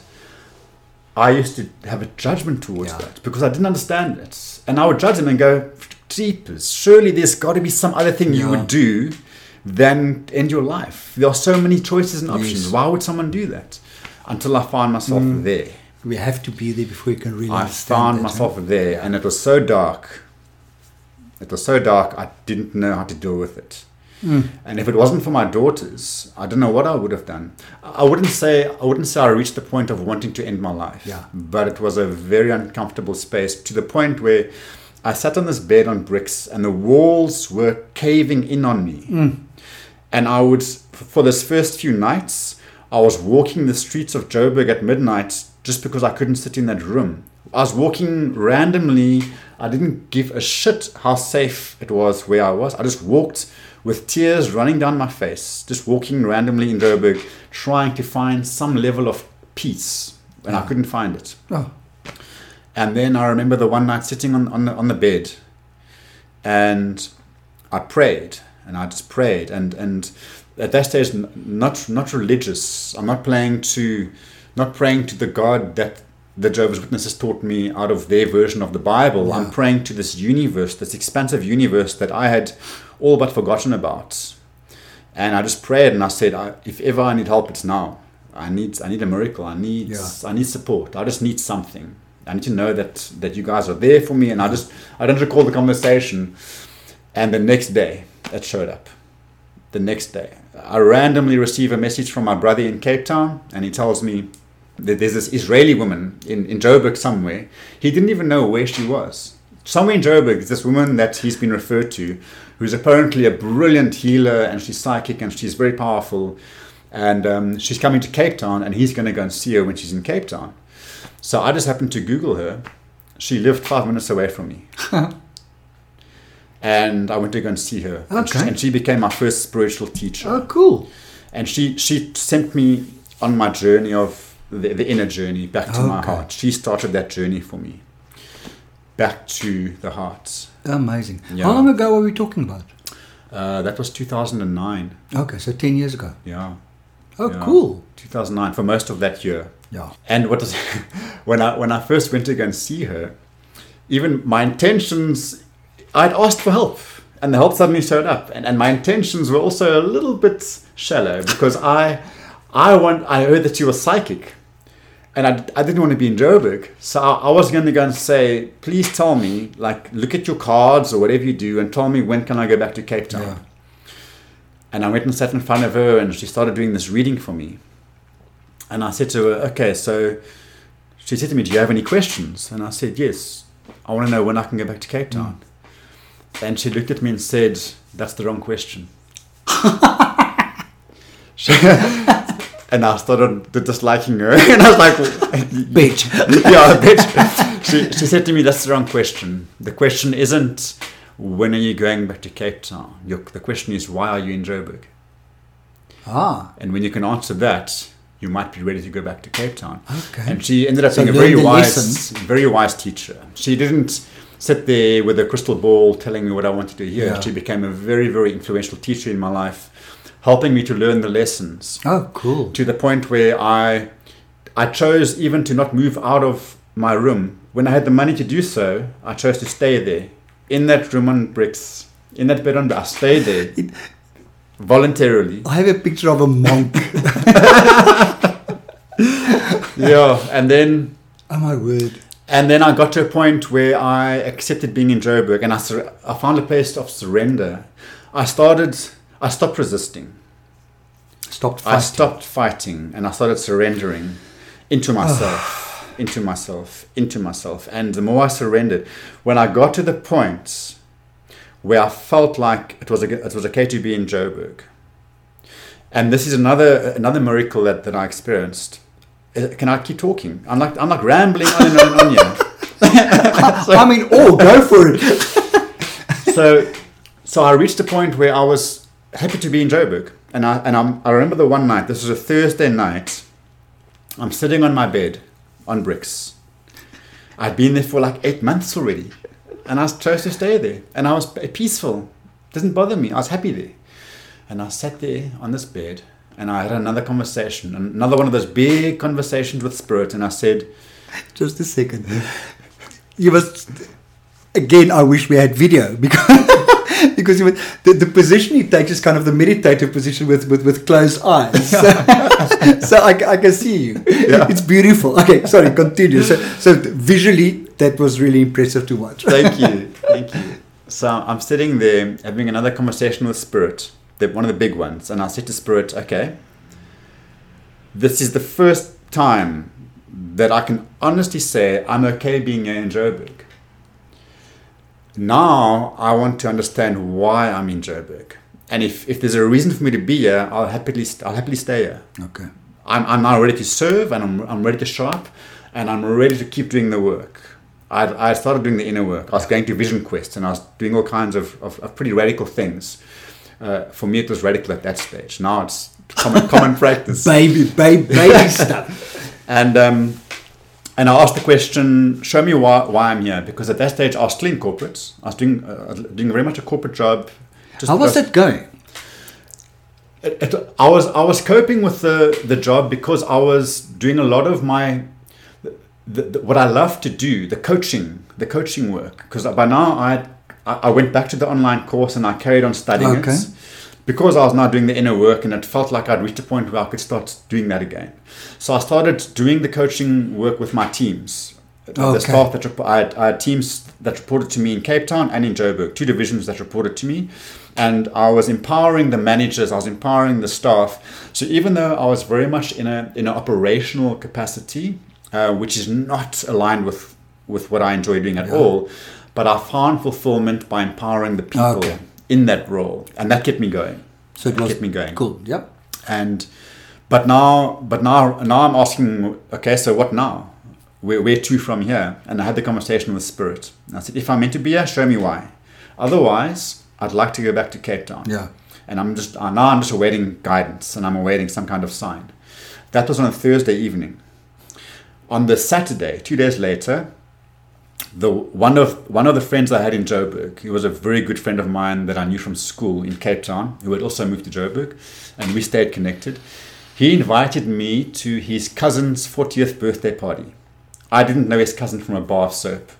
I used to have a judgment towards Yeah. that because I didn't understand it. And I would judge them and go, Jeepers, surely there's got to be some other thing you would do than end your life. There are so many choices and options. Yes. Why would someone do that? Until I found myself Mm. there. We have to be there before you can really I understand found that, myself there, and it was so dark. It was so dark, I didn't know how to deal with it. Mm. And if it wasn't for my daughters, I don't know what I would have done. I wouldn't say I wouldn't say I reached the point of wanting to end my life. Yeah. But it was a very uncomfortable space to the point where I sat on this bed on bricks, and the walls were caving in on me. Mm. And I would, for this first few nights, I was walking the streets of Joburg at midnight just because I couldn't sit in that room. I was walking randomly. I didn't give a shit how safe it was where I was. I just walked with tears running down my face, just walking randomly in Joburg, trying to find some level of peace. And I mm. couldn't find it. Oh, And then I remember the one night sitting on, on, the, on the bed and I prayed and I just prayed. And, and at that stage, not, not religious. I'm not playing to, not praying to the God that the Jehovah's Witnesses taught me out of their version of the Bible. Yeah. I'm praying to this universe, this expansive universe that I had all but forgotten about. And I just prayed and I said, I, if ever I need help, it's now. I need I need a miracle. I need Yeah. I need support. I just need something. I need to know that that you guys are there for me. And I just I don't recall the conversation. And the next day, it showed up. The next day, I randomly receive a message from my brother in Cape Town, and he tells me that there's this Israeli woman in, in Joburg somewhere. He didn't even know where she was. Somewhere in Joburg, this woman that he's been referred to, who's apparently a brilliant healer, and she's psychic, and she's very powerful. And um, she's coming to Cape Town, and he's going to go and see her when she's in Cape Town. So I just happened to Google her. She lived five minutes away from me. *laughs* and I went to go and see her. And she- Okay. And she became my first spiritual teacher. Oh, cool. And she, she sent me on my journey of the, the inner journey back to my Okay. heart. She started that journey for me. Back to the heart. Amazing. Yeah. How long ago were we talking about? Uh, that was 2009. Okay, so 10 years ago. Yeah. Oh, Yeah. cool. 2009 for most of that year. Yeah. And what was *laughs* when I when I first went to go and see her, even my intentions, I'd asked for help, and the help suddenly showed up, and, and my intentions were also a little bit shallow because I I want I heard that she was psychic, and I, I didn't want to be in Joburg, so I, I was going to go and say, please tell me, like, look at your cards or whatever you do, and tell me when can I go back to Cape Town. Yeah. And I went and sat in front of her, and she started doing this reading for me. And I said to her, okay, so she said to me, do you have any questions? And I said, yes. I want to know when I can go back to Cape Town. Hmm. And she looked at me and said, that's the wrong question. *laughs* She- and I started disliking her. *laughs* And I was like, Bitch. *laughs* yeah, bitch. *laughs* She, she said to me, that's the wrong question. The question isn't, when are you going back to Cape Town? Your, the question is, why are you in Joburg? ah, And when you can answer that, you might be ready to go back to Cape Town. okay. And she ended up So being a very wise, lesson. very wise teacher. She didn't sit there with a crystal ball telling me what I wanted to hear. Yeah. She became a very, very influential teacher in my life, helping me to learn the lessons oh, cool. to the point where I, I chose even to not move out of my room. When I had the money to do so, I chose to stay there, in that room on bricks, in that bed on. bricks. I stayed there It- voluntarily. I have a picture of a monk. *laughs* yeah, and then oh, my word. And then I got to a point where I accepted being in Joburg and I, sur- I found a place of surrender. I started, I stopped resisting. Stopped I stopped fighting and I started surrendering into myself, *sighs* into myself, into myself. And the more I surrendered, when I got to the point where I felt like it was, a, it was okay to be in Joburg. And this is another, another miracle that, that I experienced. Uh, Can I keep talking? I'm like, I'm like rambling on and on and on here. *laughs* I mean, oh, go for it. *laughs* so so I reached a point where I was happy to be in Joburg, and I and I'm, I remember the one night. This was a Thursday night. I'm sitting on my bed on bricks. I'd been there for like eight months already, and I chose to stay there, and I was peaceful. Didn't bother me. I was happy there, and I sat there on this bed, and I had another conversation, another one of those big conversations with spirit, and I said. Just a second. You must. Again, I wish we had video because because would- the, the position he takes is kind of the meditative position with, with, with closed eyes. So, *laughs* so I, I can see you. It's beautiful. Okay, sorry, continue. So, so visually, that was really impressive to watch. Thank *laughs* you. Thank you. So I'm sitting there having another conversation with Spirit, the, one of the big ones, and I said to Spirit, okay, this is the first time that I can honestly say I'm okay being here in Joburg. Now I want to understand why I'm in Joburg. And if, if there's a reason for me to be here, I'll happily, st- I'll happily stay here. Okay. I'm, I'm now ready to serve and I'm, I'm ready to show up and I'm ready to keep doing the work. I, I started doing the inner work. I was going to Vision Quest and I was doing all kinds of, of, of pretty radical things. Uh, for me, it was radical at that stage. Now it's common, common *laughs* practice. Baby, baby, baby stuff. *laughs* And um, and I asked the question, show me why, why I'm here. Because at that stage, I was still in corporates. I was doing, uh, doing very much a corporate job. How was that going? it, it, I was I was coping with the the job because I was doing a lot of my the, the, what I love to do the coaching the coaching work because by now I I I went back to the online course and I carried on studying Okay. it because I was now doing the inner work and it felt like I'd reached a point where I could start doing that again. So I started doing the coaching work with my teams. The staff that I, had, I had teams that reported to me in Cape Town and in Joburg, two divisions that reported to me. And I was empowering the managers, I was empowering the staff. So even though I was very much in a in an operational capacity, uh, which is not aligned with, with what I enjoy doing at all, but I found fulfillment by empowering the people Okay. In that role. And that kept me going So it was kept me going. Cool. Yep. and but now but now now i'm asking okay so what now where, where to from here and i had the conversation with spirit and i said if i'm meant to be here show me why otherwise i'd like to go back to cape town Yeah. and i'm just uh, now i'm just awaiting guidance and i'm awaiting some kind of sign that was on a thursday evening on the saturday two days later the one of one of the friends I had in Joburg, he was a very good friend of mine that I knew from school in Cape Town, who had also moved to Joburg, and we stayed connected. He invited me to his cousin's 40th birthday party. I didn't know his cousin from a bar of soap.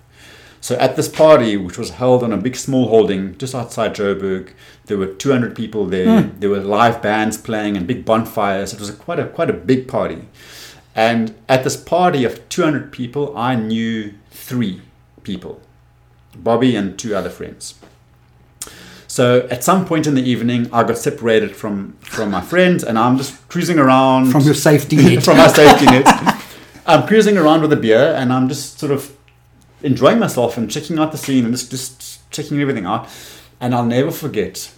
So at this party, which was held on a big small holding just outside Joburg, there were 200 people there. Hmm. There were live bands playing and big bonfires. It was a, quite a quite a big party. And at this party of 200 people, I knew three people Bobby and two other friends. So at some point in the evening, I got separated from, from my friends, and I'm just cruising around From your safety net. *laughs* from my safety net. I'm cruising around with a beer, and I'm just sort of enjoying myself and checking out the scene and just, just checking everything out. And I'll never forget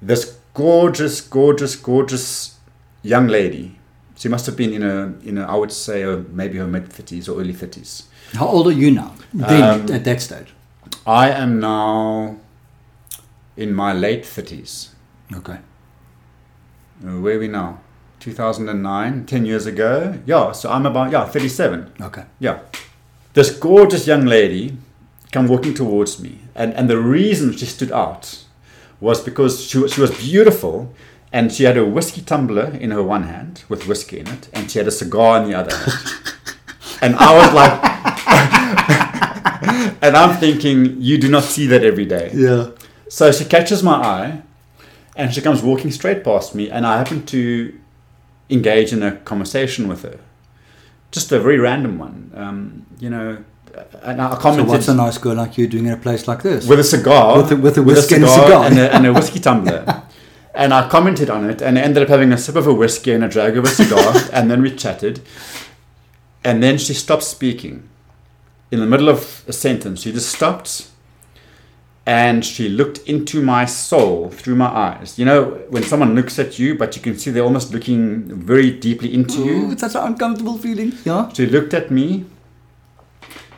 this gorgeous, gorgeous, gorgeous young lady. She must have been in a, in a I would say, uh maybe her mid 30s or early 30s. How old are you now? Then Um, at that stage. I am now in my late 30s. Okay. Uh, Where are we now? 2009, 10 years ago. Yeah, so I'm about, yeah, 37. Okay. Yeah. This gorgeous young lady come walking towards me. And, and the reason she stood out was because she, she was beautiful and she had a whiskey tumbler in her one hand with whiskey in it and she had a cigar in the other hand. *laughs* and I was like, *laughs* and I'm thinking, you do not see that every day. Yeah. So she catches my eye and she comes walking straight past me, and I happen to engage in a conversation with her. Just a very random one. Um, you know, and I commented. So what's a nice girl like you doing in a place like this? with a cigar. With a- with a whiskey and a cigar. And a, and a *laughs* whiskey tumbler. and I commented on it and ended up having a sip of a whiskey and a drag of a cigar, *laughs* and then we chatted. And then she stopped speaking. In the middle of a sentence, she just stopped and she looked into my soul through my eyes. You know, when someone looks at you, but you can see they're almost looking very deeply into you. Ooh, it's such an uncomfortable feeling. Yeah. She looked at me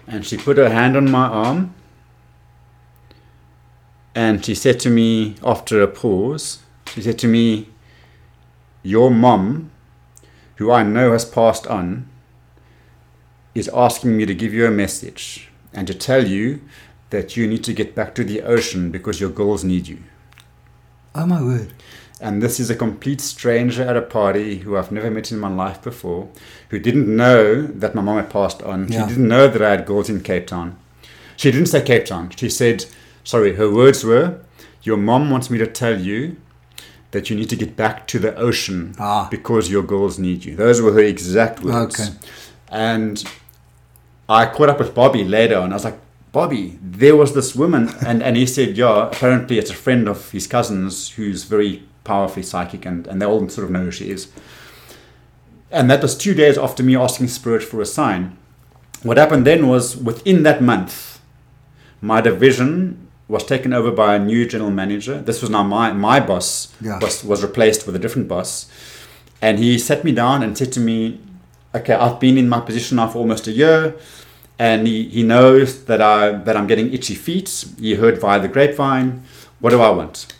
and she put her hand on my arm and she said to me after a pause, she said to me, Your mom, who I know has passed on, is asking me to give you a message and to tell you that you need to get back to the ocean because your girls need you. Oh my word. And this is a complete stranger at a party who I've never met in my life before, who didn't know that my mom had passed on. Yeah. She didn't know that I had girls in Cape Town. She didn't say Cape Town. She said, sorry, her words were, Your mom wants me to tell you that you need to get back to the ocean Ah. because your girls need you. Those were her exact words. Okay. And I caught up with Bobby later and I was like, Bobby, there was this woman. *laughs* And, and he said, yeah, apparently it's a friend of his cousin's who's very powerfully psychic and, and they all sort of know who she is. And that was two days after me asking Spirit for a sign. What happened then was within that month, my division was taken over by a new general manager. This was now my, my boss Yeah. was, was replaced with a different boss. And he sat me down and said to me, okay, I've been in my position now for almost a year, and he, he knows that I that I'm getting itchy feet. He heard via the grapevine. What do I want?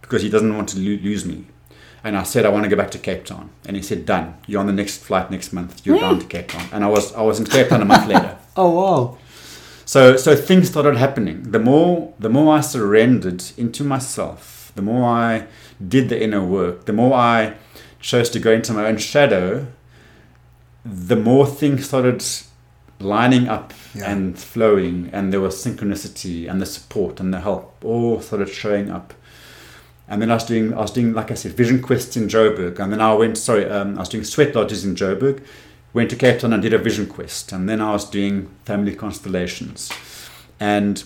Because he doesn't want to lo- lose me. And I said I want to go back to Cape Town, and he said, "Done. You're on the next flight next month. You're down to Cape Town." And I was I was in Cape Town a month later. *laughs* Oh wow. So so things started happening. The more the more I surrendered into myself, the more I did the inner work, the more I chose to go into my own shadow, the more things started lining up Yeah. and flowing and there was synchronicity and the support and the help all started showing up. And then I was doing, I was doing, like I said, vision quests in Joburg. And then I went, sorry, um, I was doing sweat lodges in Joburg. Went to Cape Town and did a vision quest. And then I was doing family constellations. And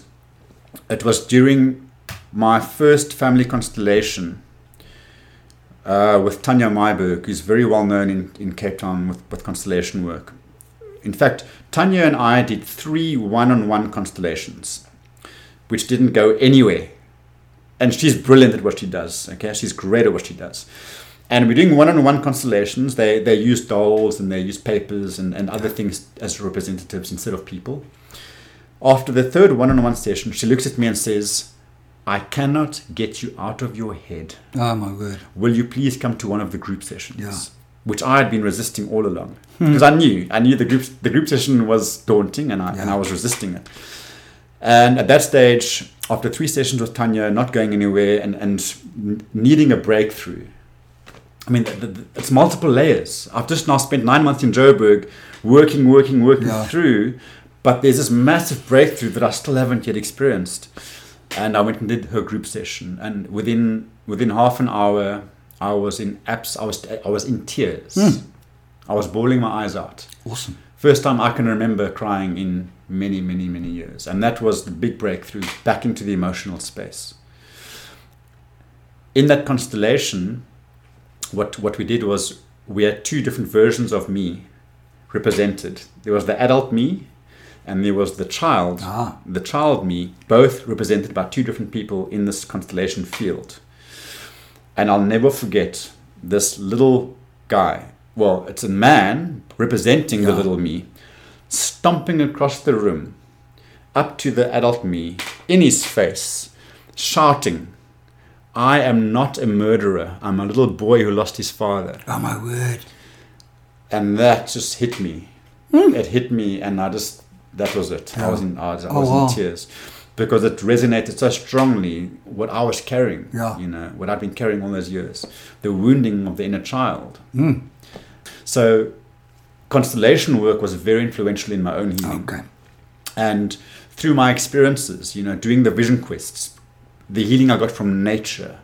it was during my first family constellation uh, with Tanya Myberg, who's very well known in, in Cape Town with, with constellation work. In fact, Tanya and I did three one on one constellations, which didn't go anywhere. And she's brilliant at what she does, okay? She's great at what she does. And we're doing one on one constellations. They, they use dolls and they use papers and, and other things as representatives instead of people. After the third one on one session, she looks at me and says, I cannot get you out of your head. Oh my word. Will you please come to one of the group sessions? Yeah. Which I had been resisting all along hmm. because I knew I knew the group the group session was daunting and I and I was resisting it. And at that stage, after three sessions with Tanya, not going anywhere and and needing a breakthrough, I mean, it's multiple layers. I've just now spent nine months in Joburg, working, working, working Yeah. through, but there's this massive breakthrough that I still haven't yet experienced. And I went and did her group session, and within within half an hour, I was in apps. I was I was in tears. Hmm. I was bawling my eyes out. Awesome. First time I can remember crying in many, many, many years. And that was the big breakthrough back into the emotional space. In that constellation, what, what we did was we had two different versions of me represented. There was the adult me and there was the child, Ah. the child me, both represented by two different people in this constellation field. And I'll never forget this little guy. Well, it's a man representing the little me, stomping across the room up to the adult me in his face, shouting, I am not a murderer. I'm a little boy who lost his father. Oh my word. And that just hit me. It hit me, and I just, that was it. I was in, I was, I Oh, was wow. in tears because it resonated so strongly what I was carrying, Yeah. you know, what I've been carrying all those years, the wounding of the inner child. Mm. So, constellation work was very influential in my own healing. Okay. And through my experiences, you know, doing the vision quests, the healing I got from nature,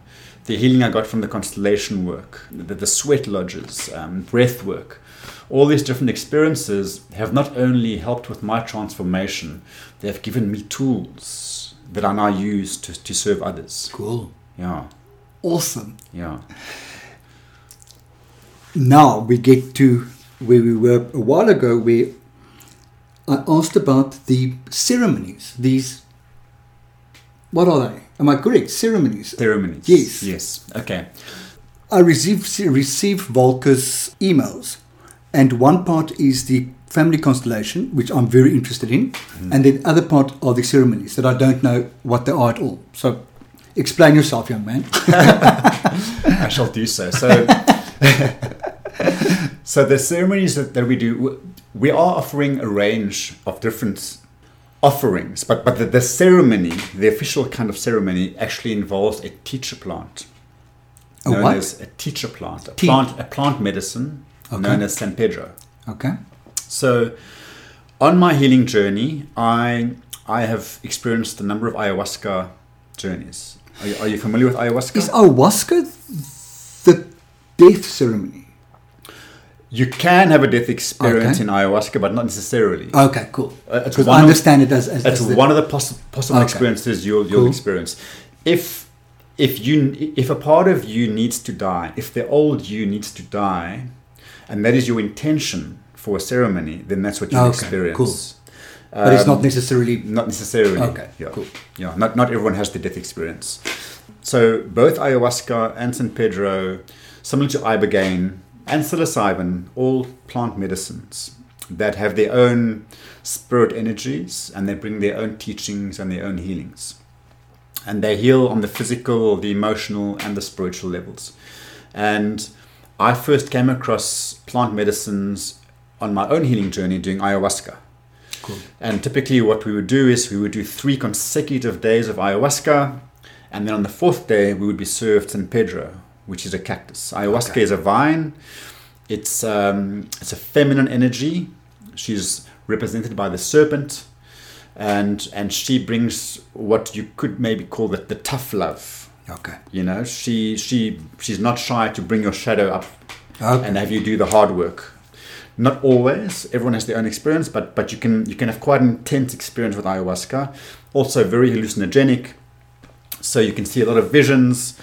the healing I got from the constellation work, the, the sweat lodges, um, breath work, all these different experiences have not only helped with my transformation, they have given me tools that I now use to, to serve others. Cool. Yeah, Awesome. yeah. Now we get to where we were a while ago, where I asked about the ceremonies. These, what are they? Am I correct? Ceremonies. Ceremonies. Yes. Yes. Okay. I receive receive Volker's emails, and one part is the family constellation, which I'm very interested in, mm-hmm. and the other part are the ceremonies that I don't know what they are at all. So, explain yourself, young man. *laughs* I shall do so. So, *laughs* so the ceremonies that, that we do, we are offering a range of different offerings, but but the, the ceremony, the official kind of ceremony, actually involves a teacher plant, A known what? as a teacher plant, a Tea- plant, a plant medicine Okay. known as San Pedro. Okay. So, on my healing journey, I I have experienced a number of ayahuasca journeys. Are you, are you familiar with ayahuasca? Is ayahuasca the death ceremony? You can have a death experience Okay. in ayahuasca, but not necessarily. Okay, cool. Uh, it's Because one I of- understand it as, as, It's as the- one of the poss- possible Okay. experiences you'll you'll Cool. experience. If if you if a part of you needs to die, if the old you needs to die, and that is your intention for a ceremony, then that's what you Okay, experience. cool. but it's not Um, necessarily. not necessarily. Okay, Yeah. cool. Yeah. Not not everyone has the death experience. So both ayahuasca and San Pedro, similar to ibogaine and psilocybin, all plant medicines that have their own spirit energies and they bring their own teachings and their own healings. And they heal on the physical, the emotional, and the spiritual levels. And I first came across plant medicines on my own healing journey doing ayahuasca. Cool. And typically, what we would do is we would do three consecutive days of ayahuasca, and then on the fourth day, we would be served San Pedro, which is a cactus. Ayahuasca Okay. is a vine. It's um, it's a feminine energy. She's represented by the serpent, and and she brings what you could maybe call the, the tough love, Okay. You know, she she she's not shy to bring your shadow up Okay. and have you do the hard work. Not always. Everyone has their own experience, but but you can you can have quite an intense experience with ayahuasca. Also very hallucinogenic, so you can see a lot of visions.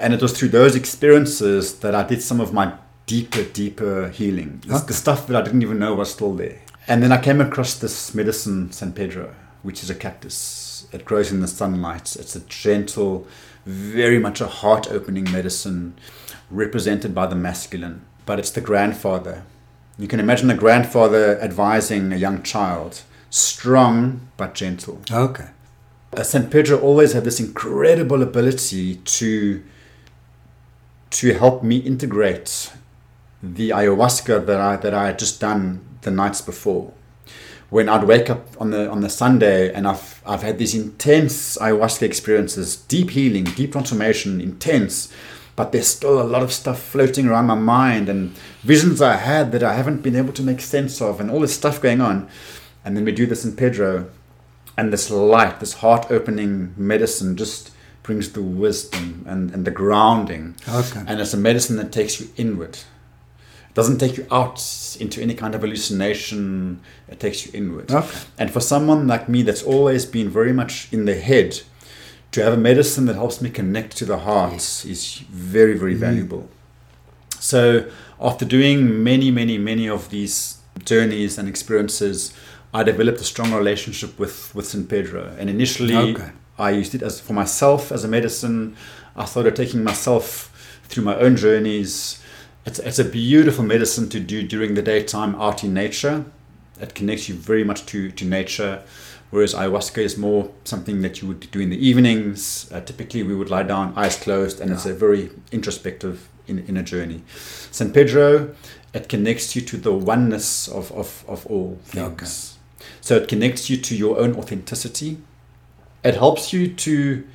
And it was through those experiences that I did some of my deeper, deeper healing. Okay. The stuff that I didn't even know was still there. And then I came across this medicine, San Pedro, which is a cactus. It grows in the sunlight. It's a gentle, very much a heart opening medicine represented by the masculine. But it's the grandfather. You can imagine a grandfather advising a young child, strong but gentle. Okay. Uh, San Pedro always had this incredible ability to to help me integrate the ayahuasca that I that I had just done the nights before. When I'd wake up on the on the Sunday and I've I've had these intense ayahuasca experiences, deep healing, deep transformation, intense, but there's still a lot of stuff floating around my mind and visions I had that I haven't been able to make sense of and all this stuff going on. And then we do this San Pedro and this light, this heart opening medicine just brings the wisdom and, and the grounding. Okay. And it's a medicine that takes you inward. Doesn't take you out into any kind of hallucination, it takes you inward. Okay. And for someone like me that's always been very much in the head, to have a medicine that helps me connect to the heart is very, very mm. valuable. So, after doing many, many, many of these journeys and experiences, I developed a strong relationship with, with San Pedro. And initially, Okay. I used it as for myself as a medicine. I started taking myself through my own journeys. It's, it's a beautiful medicine to do during the daytime out in nature. It connects you very much to, to nature, whereas ayahuasca is more something that you would do in the evenings. Uh, typically, we would lie down, eyes closed, and it's a very introspective in, in a journey. San Pedro, it connects you to the oneness of, of, of all things. So it connects you to your own authenticity. It helps you to,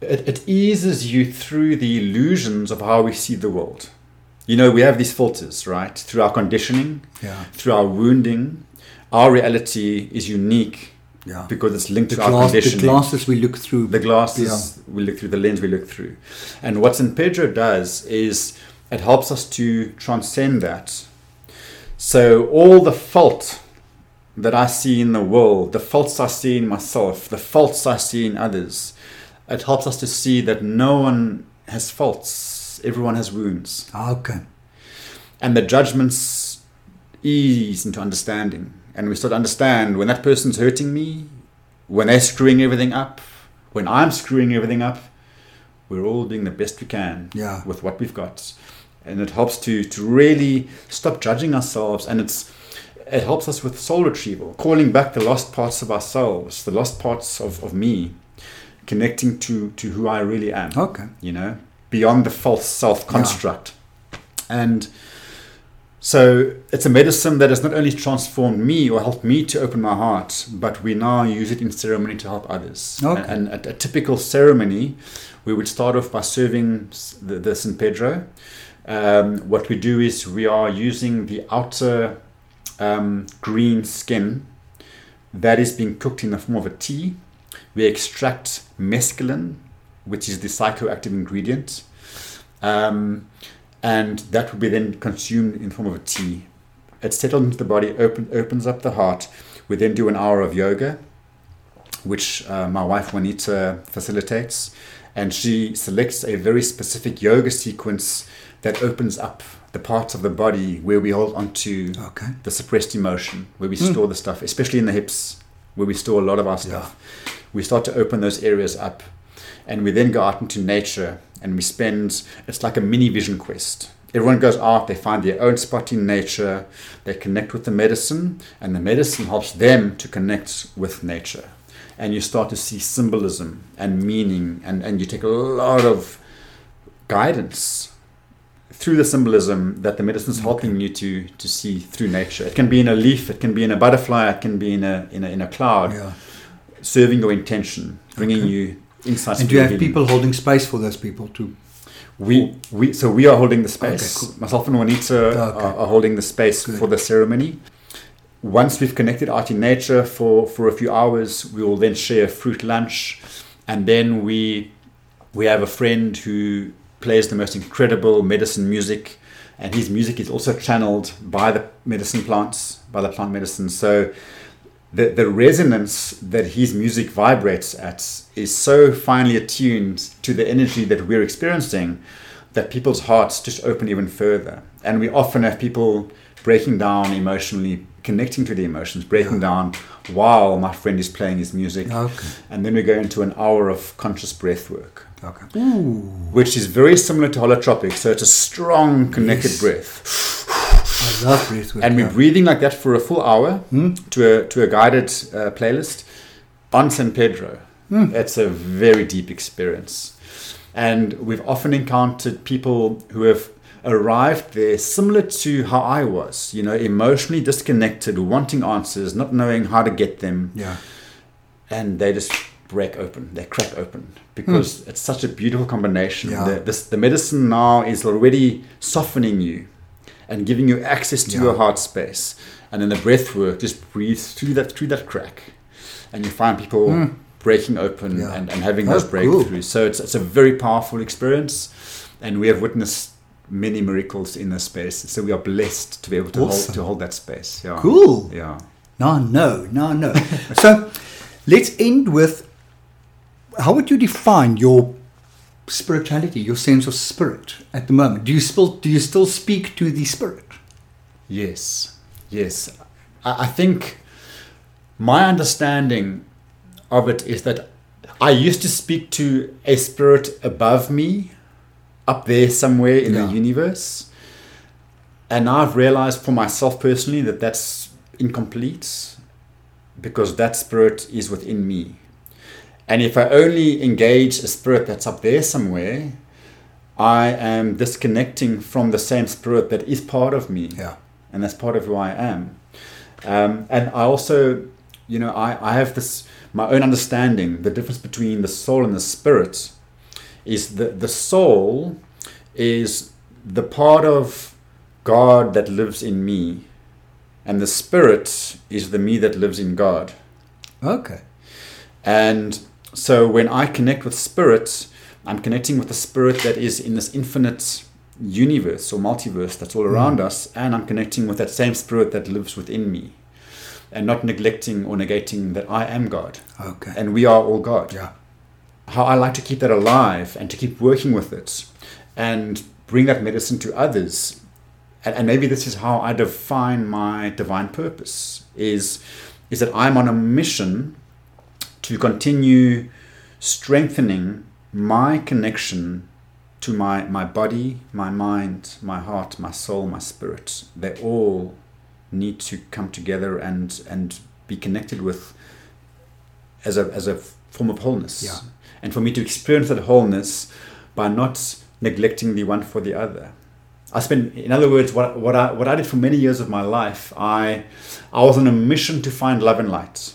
it, it eases you through the illusions of how we see the world. You know, we have these filters, right? Through our conditioning, Yeah. through our wounding, our reality is unique Yeah. because it's linked The, to our glass, the glasses we look through. The glasses we look through, the lens we look through. And what San Pedro does is it helps us to transcend that. So all the fault that I see in the world, the faults I see in myself, the faults I see in others, it helps us to see that no one has faults. Everyone has wounds. Okay. And the judgments ease into understanding. And we start to understand when that person's hurting me, when they're screwing everything up, when I'm screwing everything up, we're all doing the best we can Yeah. with what we've got. And it helps to, to really stop judging ourselves and it's it helps us with soul retrieval, calling back the lost parts of ourselves, the lost parts of, of me, connecting to, to who I really am Okay. you know, beyond the false self construct. And so it's a medicine that has not only transformed me or helped me to open my heart, but we now use it in ceremony to help others. Okay. And at a typical ceremony, we would start off by serving the, the San Pedro. Um, what we do is we are using the outer um, green skin that is being cooked in the form of a tea. We extract mescaline, which is the psychoactive ingredient, um, and that will be then consumed in form of a tea. It's settled into the body, open, opens up the heart. We then do an hour of yoga, which uh, my wife Juanita facilitates, and she selects a very specific yoga sequence that opens up the parts of the body where we hold onto Okay. the suppressed emotion, where we store the stuff, especially in the hips, where we store a lot of our stuff. We start to open those areas up, and we then go out into nature and we spend. It's like a mini vision quest. Everyone goes out, they find their own spot in nature, they connect with the medicine, and the medicine helps them to connect with nature. And you start to see symbolism and meaning, and, and you take a lot of guidance through the symbolism that the medicine is helping you to to see through nature. It can be in a leaf, it can be in a butterfly, it can be in a in a, in a cloud, Yeah. serving your intention, bringing Okay. you insights. And do you have people holding space for those people too? We we so we are holding the space. Okay, cool. Myself and Juanita Okay. are, are holding the space Good. for the ceremony. Once we've connected out in nature for for a few hours, we will then share fruit lunch, and then we we have a friend who plays the most incredible medicine music, and his music is also channeled by the medicine plants, by the plant medicine. So the, the resonance that his music vibrates at is so finely attuned to the energy that we're experiencing that people's hearts just open even further. And we often have people breaking down emotionally, connecting to the emotions, breaking Yeah. down while my friend is playing his music. Okay. And then we go into an hour of conscious breath work, Okay. Ooh, which is very similar to holotropic. So it's a strong, connected Yes. breath. *sighs* *sighs* Love. And we're breathing like that for a full hour Hmm? to a, to a guided uh, playlist on San Pedro. Hmm. It's a very deep experience. And we've often encountered people who have arrived there similar to how I was, you know, emotionally disconnected, wanting answers, not knowing how to get them. Yeah. And they just break open, they crack open because it's such a beautiful combination. Yeah. The, this, the medicine now is already softening you and giving you access to Yeah. your heart space. And then the breath work just breathes through that through that crack. And you find people hmm. breaking open. Yeah. and, and having Oh, those cool. breakthroughs. So it's, it's a very powerful experience. And we have witnessed many miracles in this space. So we are blessed to be able to hold to hold that space. Yeah. Cool. Yeah. No, no, no, no. *laughs* so let's end with how would you define your spirituality, your sense of spirit at the moment? Do you still do you still speak to the spirit? Yes, yes. I, I think my understanding of it is that I used to speak to a spirit above me, up there somewhere in Yeah. the universe. And I've realized for myself personally that that's incomplete because that spirit is within me. And if I only engage a spirit that's up there somewhere, I am disconnecting from the same spirit that is part of me Yeah. and that's part of who I am. Um, and I also, you know, I, I have this my own understanding. The difference between the soul and the spirit is that the soul is the part of God that lives in me, and the spirit is the me that lives in God. Okay. And so when I connect with spirit, I'm connecting with the spirit that is in this infinite universe or multiverse that's all hmm. around us, and I'm connecting with that same spirit that lives within me. And not neglecting or negating that I am God Okay. and we are all God. yeah. How I like to keep that alive and to keep working with it and bring that medicine to others. And, and maybe this is how I define my divine purpose is, is that I'm on a mission to continue strengthening my connection to my, my body, my mind, my heart, my soul, my spirit. They all need to come together and, and be connected with as a, as a form of wholeness. Yeah. And for me to experience that wholeness by not neglecting the one for the other. I spent, in other words, what, what, I, what I did for many years of my life, I, I was on a mission to find love and light.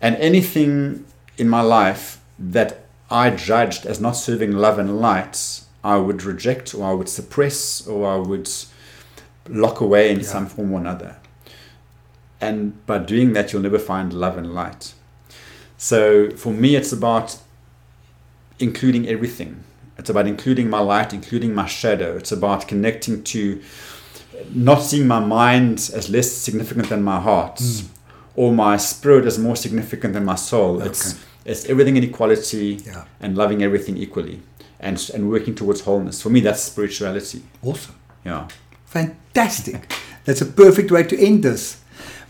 And anything in my life that I judged as not serving love and light, I would reject or I would suppress or I would lock away in Yeah. some form or another. And by doing that, you'll never find love and light. So for me, it's about including everything. It's about including my light, including my shadow. It's about connecting to not seeing my mind as less significant than my heart mm. Or my spirit is more significant than my soul. It's, Okay. it's everything in equality Yeah. and loving everything equally and, and working towards wholeness. For me, that's spirituality. Awesome. Yeah. Fantastic. That's a perfect way to end this.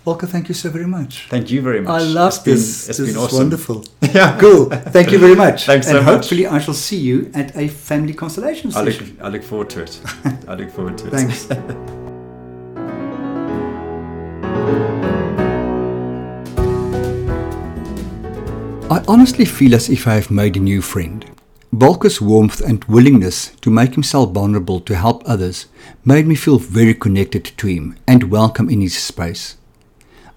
Volker, thank you so very much. Thank you very much. I love this. It's been- it's this been is wonderful. *laughs* Yeah. Cool. Thank you very much. *laughs* Thanks and so much. hopefully I shall see you at a family constellation I look. I look forward to it. *laughs* I look forward to it. Thanks. I honestly feel as if I have made a new friend. Volker's warmth and willingness to make himself vulnerable to help others made me feel very connected to him and welcome in his space.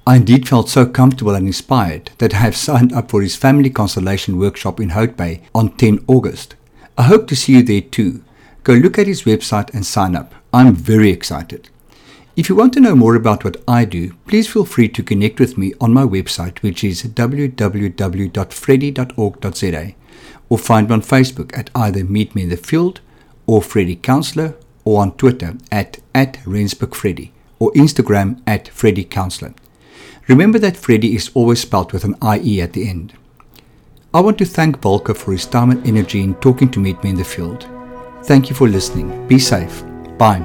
I indeed felt so comfortable and inspired that I have signed up for his family constellation workshop in Hout Bay on 10 August. I hope to see you there too. Go look at his website and sign up. I'm very excited. If you want to know more about what I do, please feel free to connect with me on my website, which is www.freddie.org.za, or find me on Facebook at either Meet Me in the Field or Freddie Counselor or on Twitter at, at Freddie or Instagram at Freddie Counselor. Remember that Freddie is always spelled with an IE at the end. I want to thank Volker for his time and energy in talking to Meet Me in the Field. Thank you for listening. Be safe. Bye.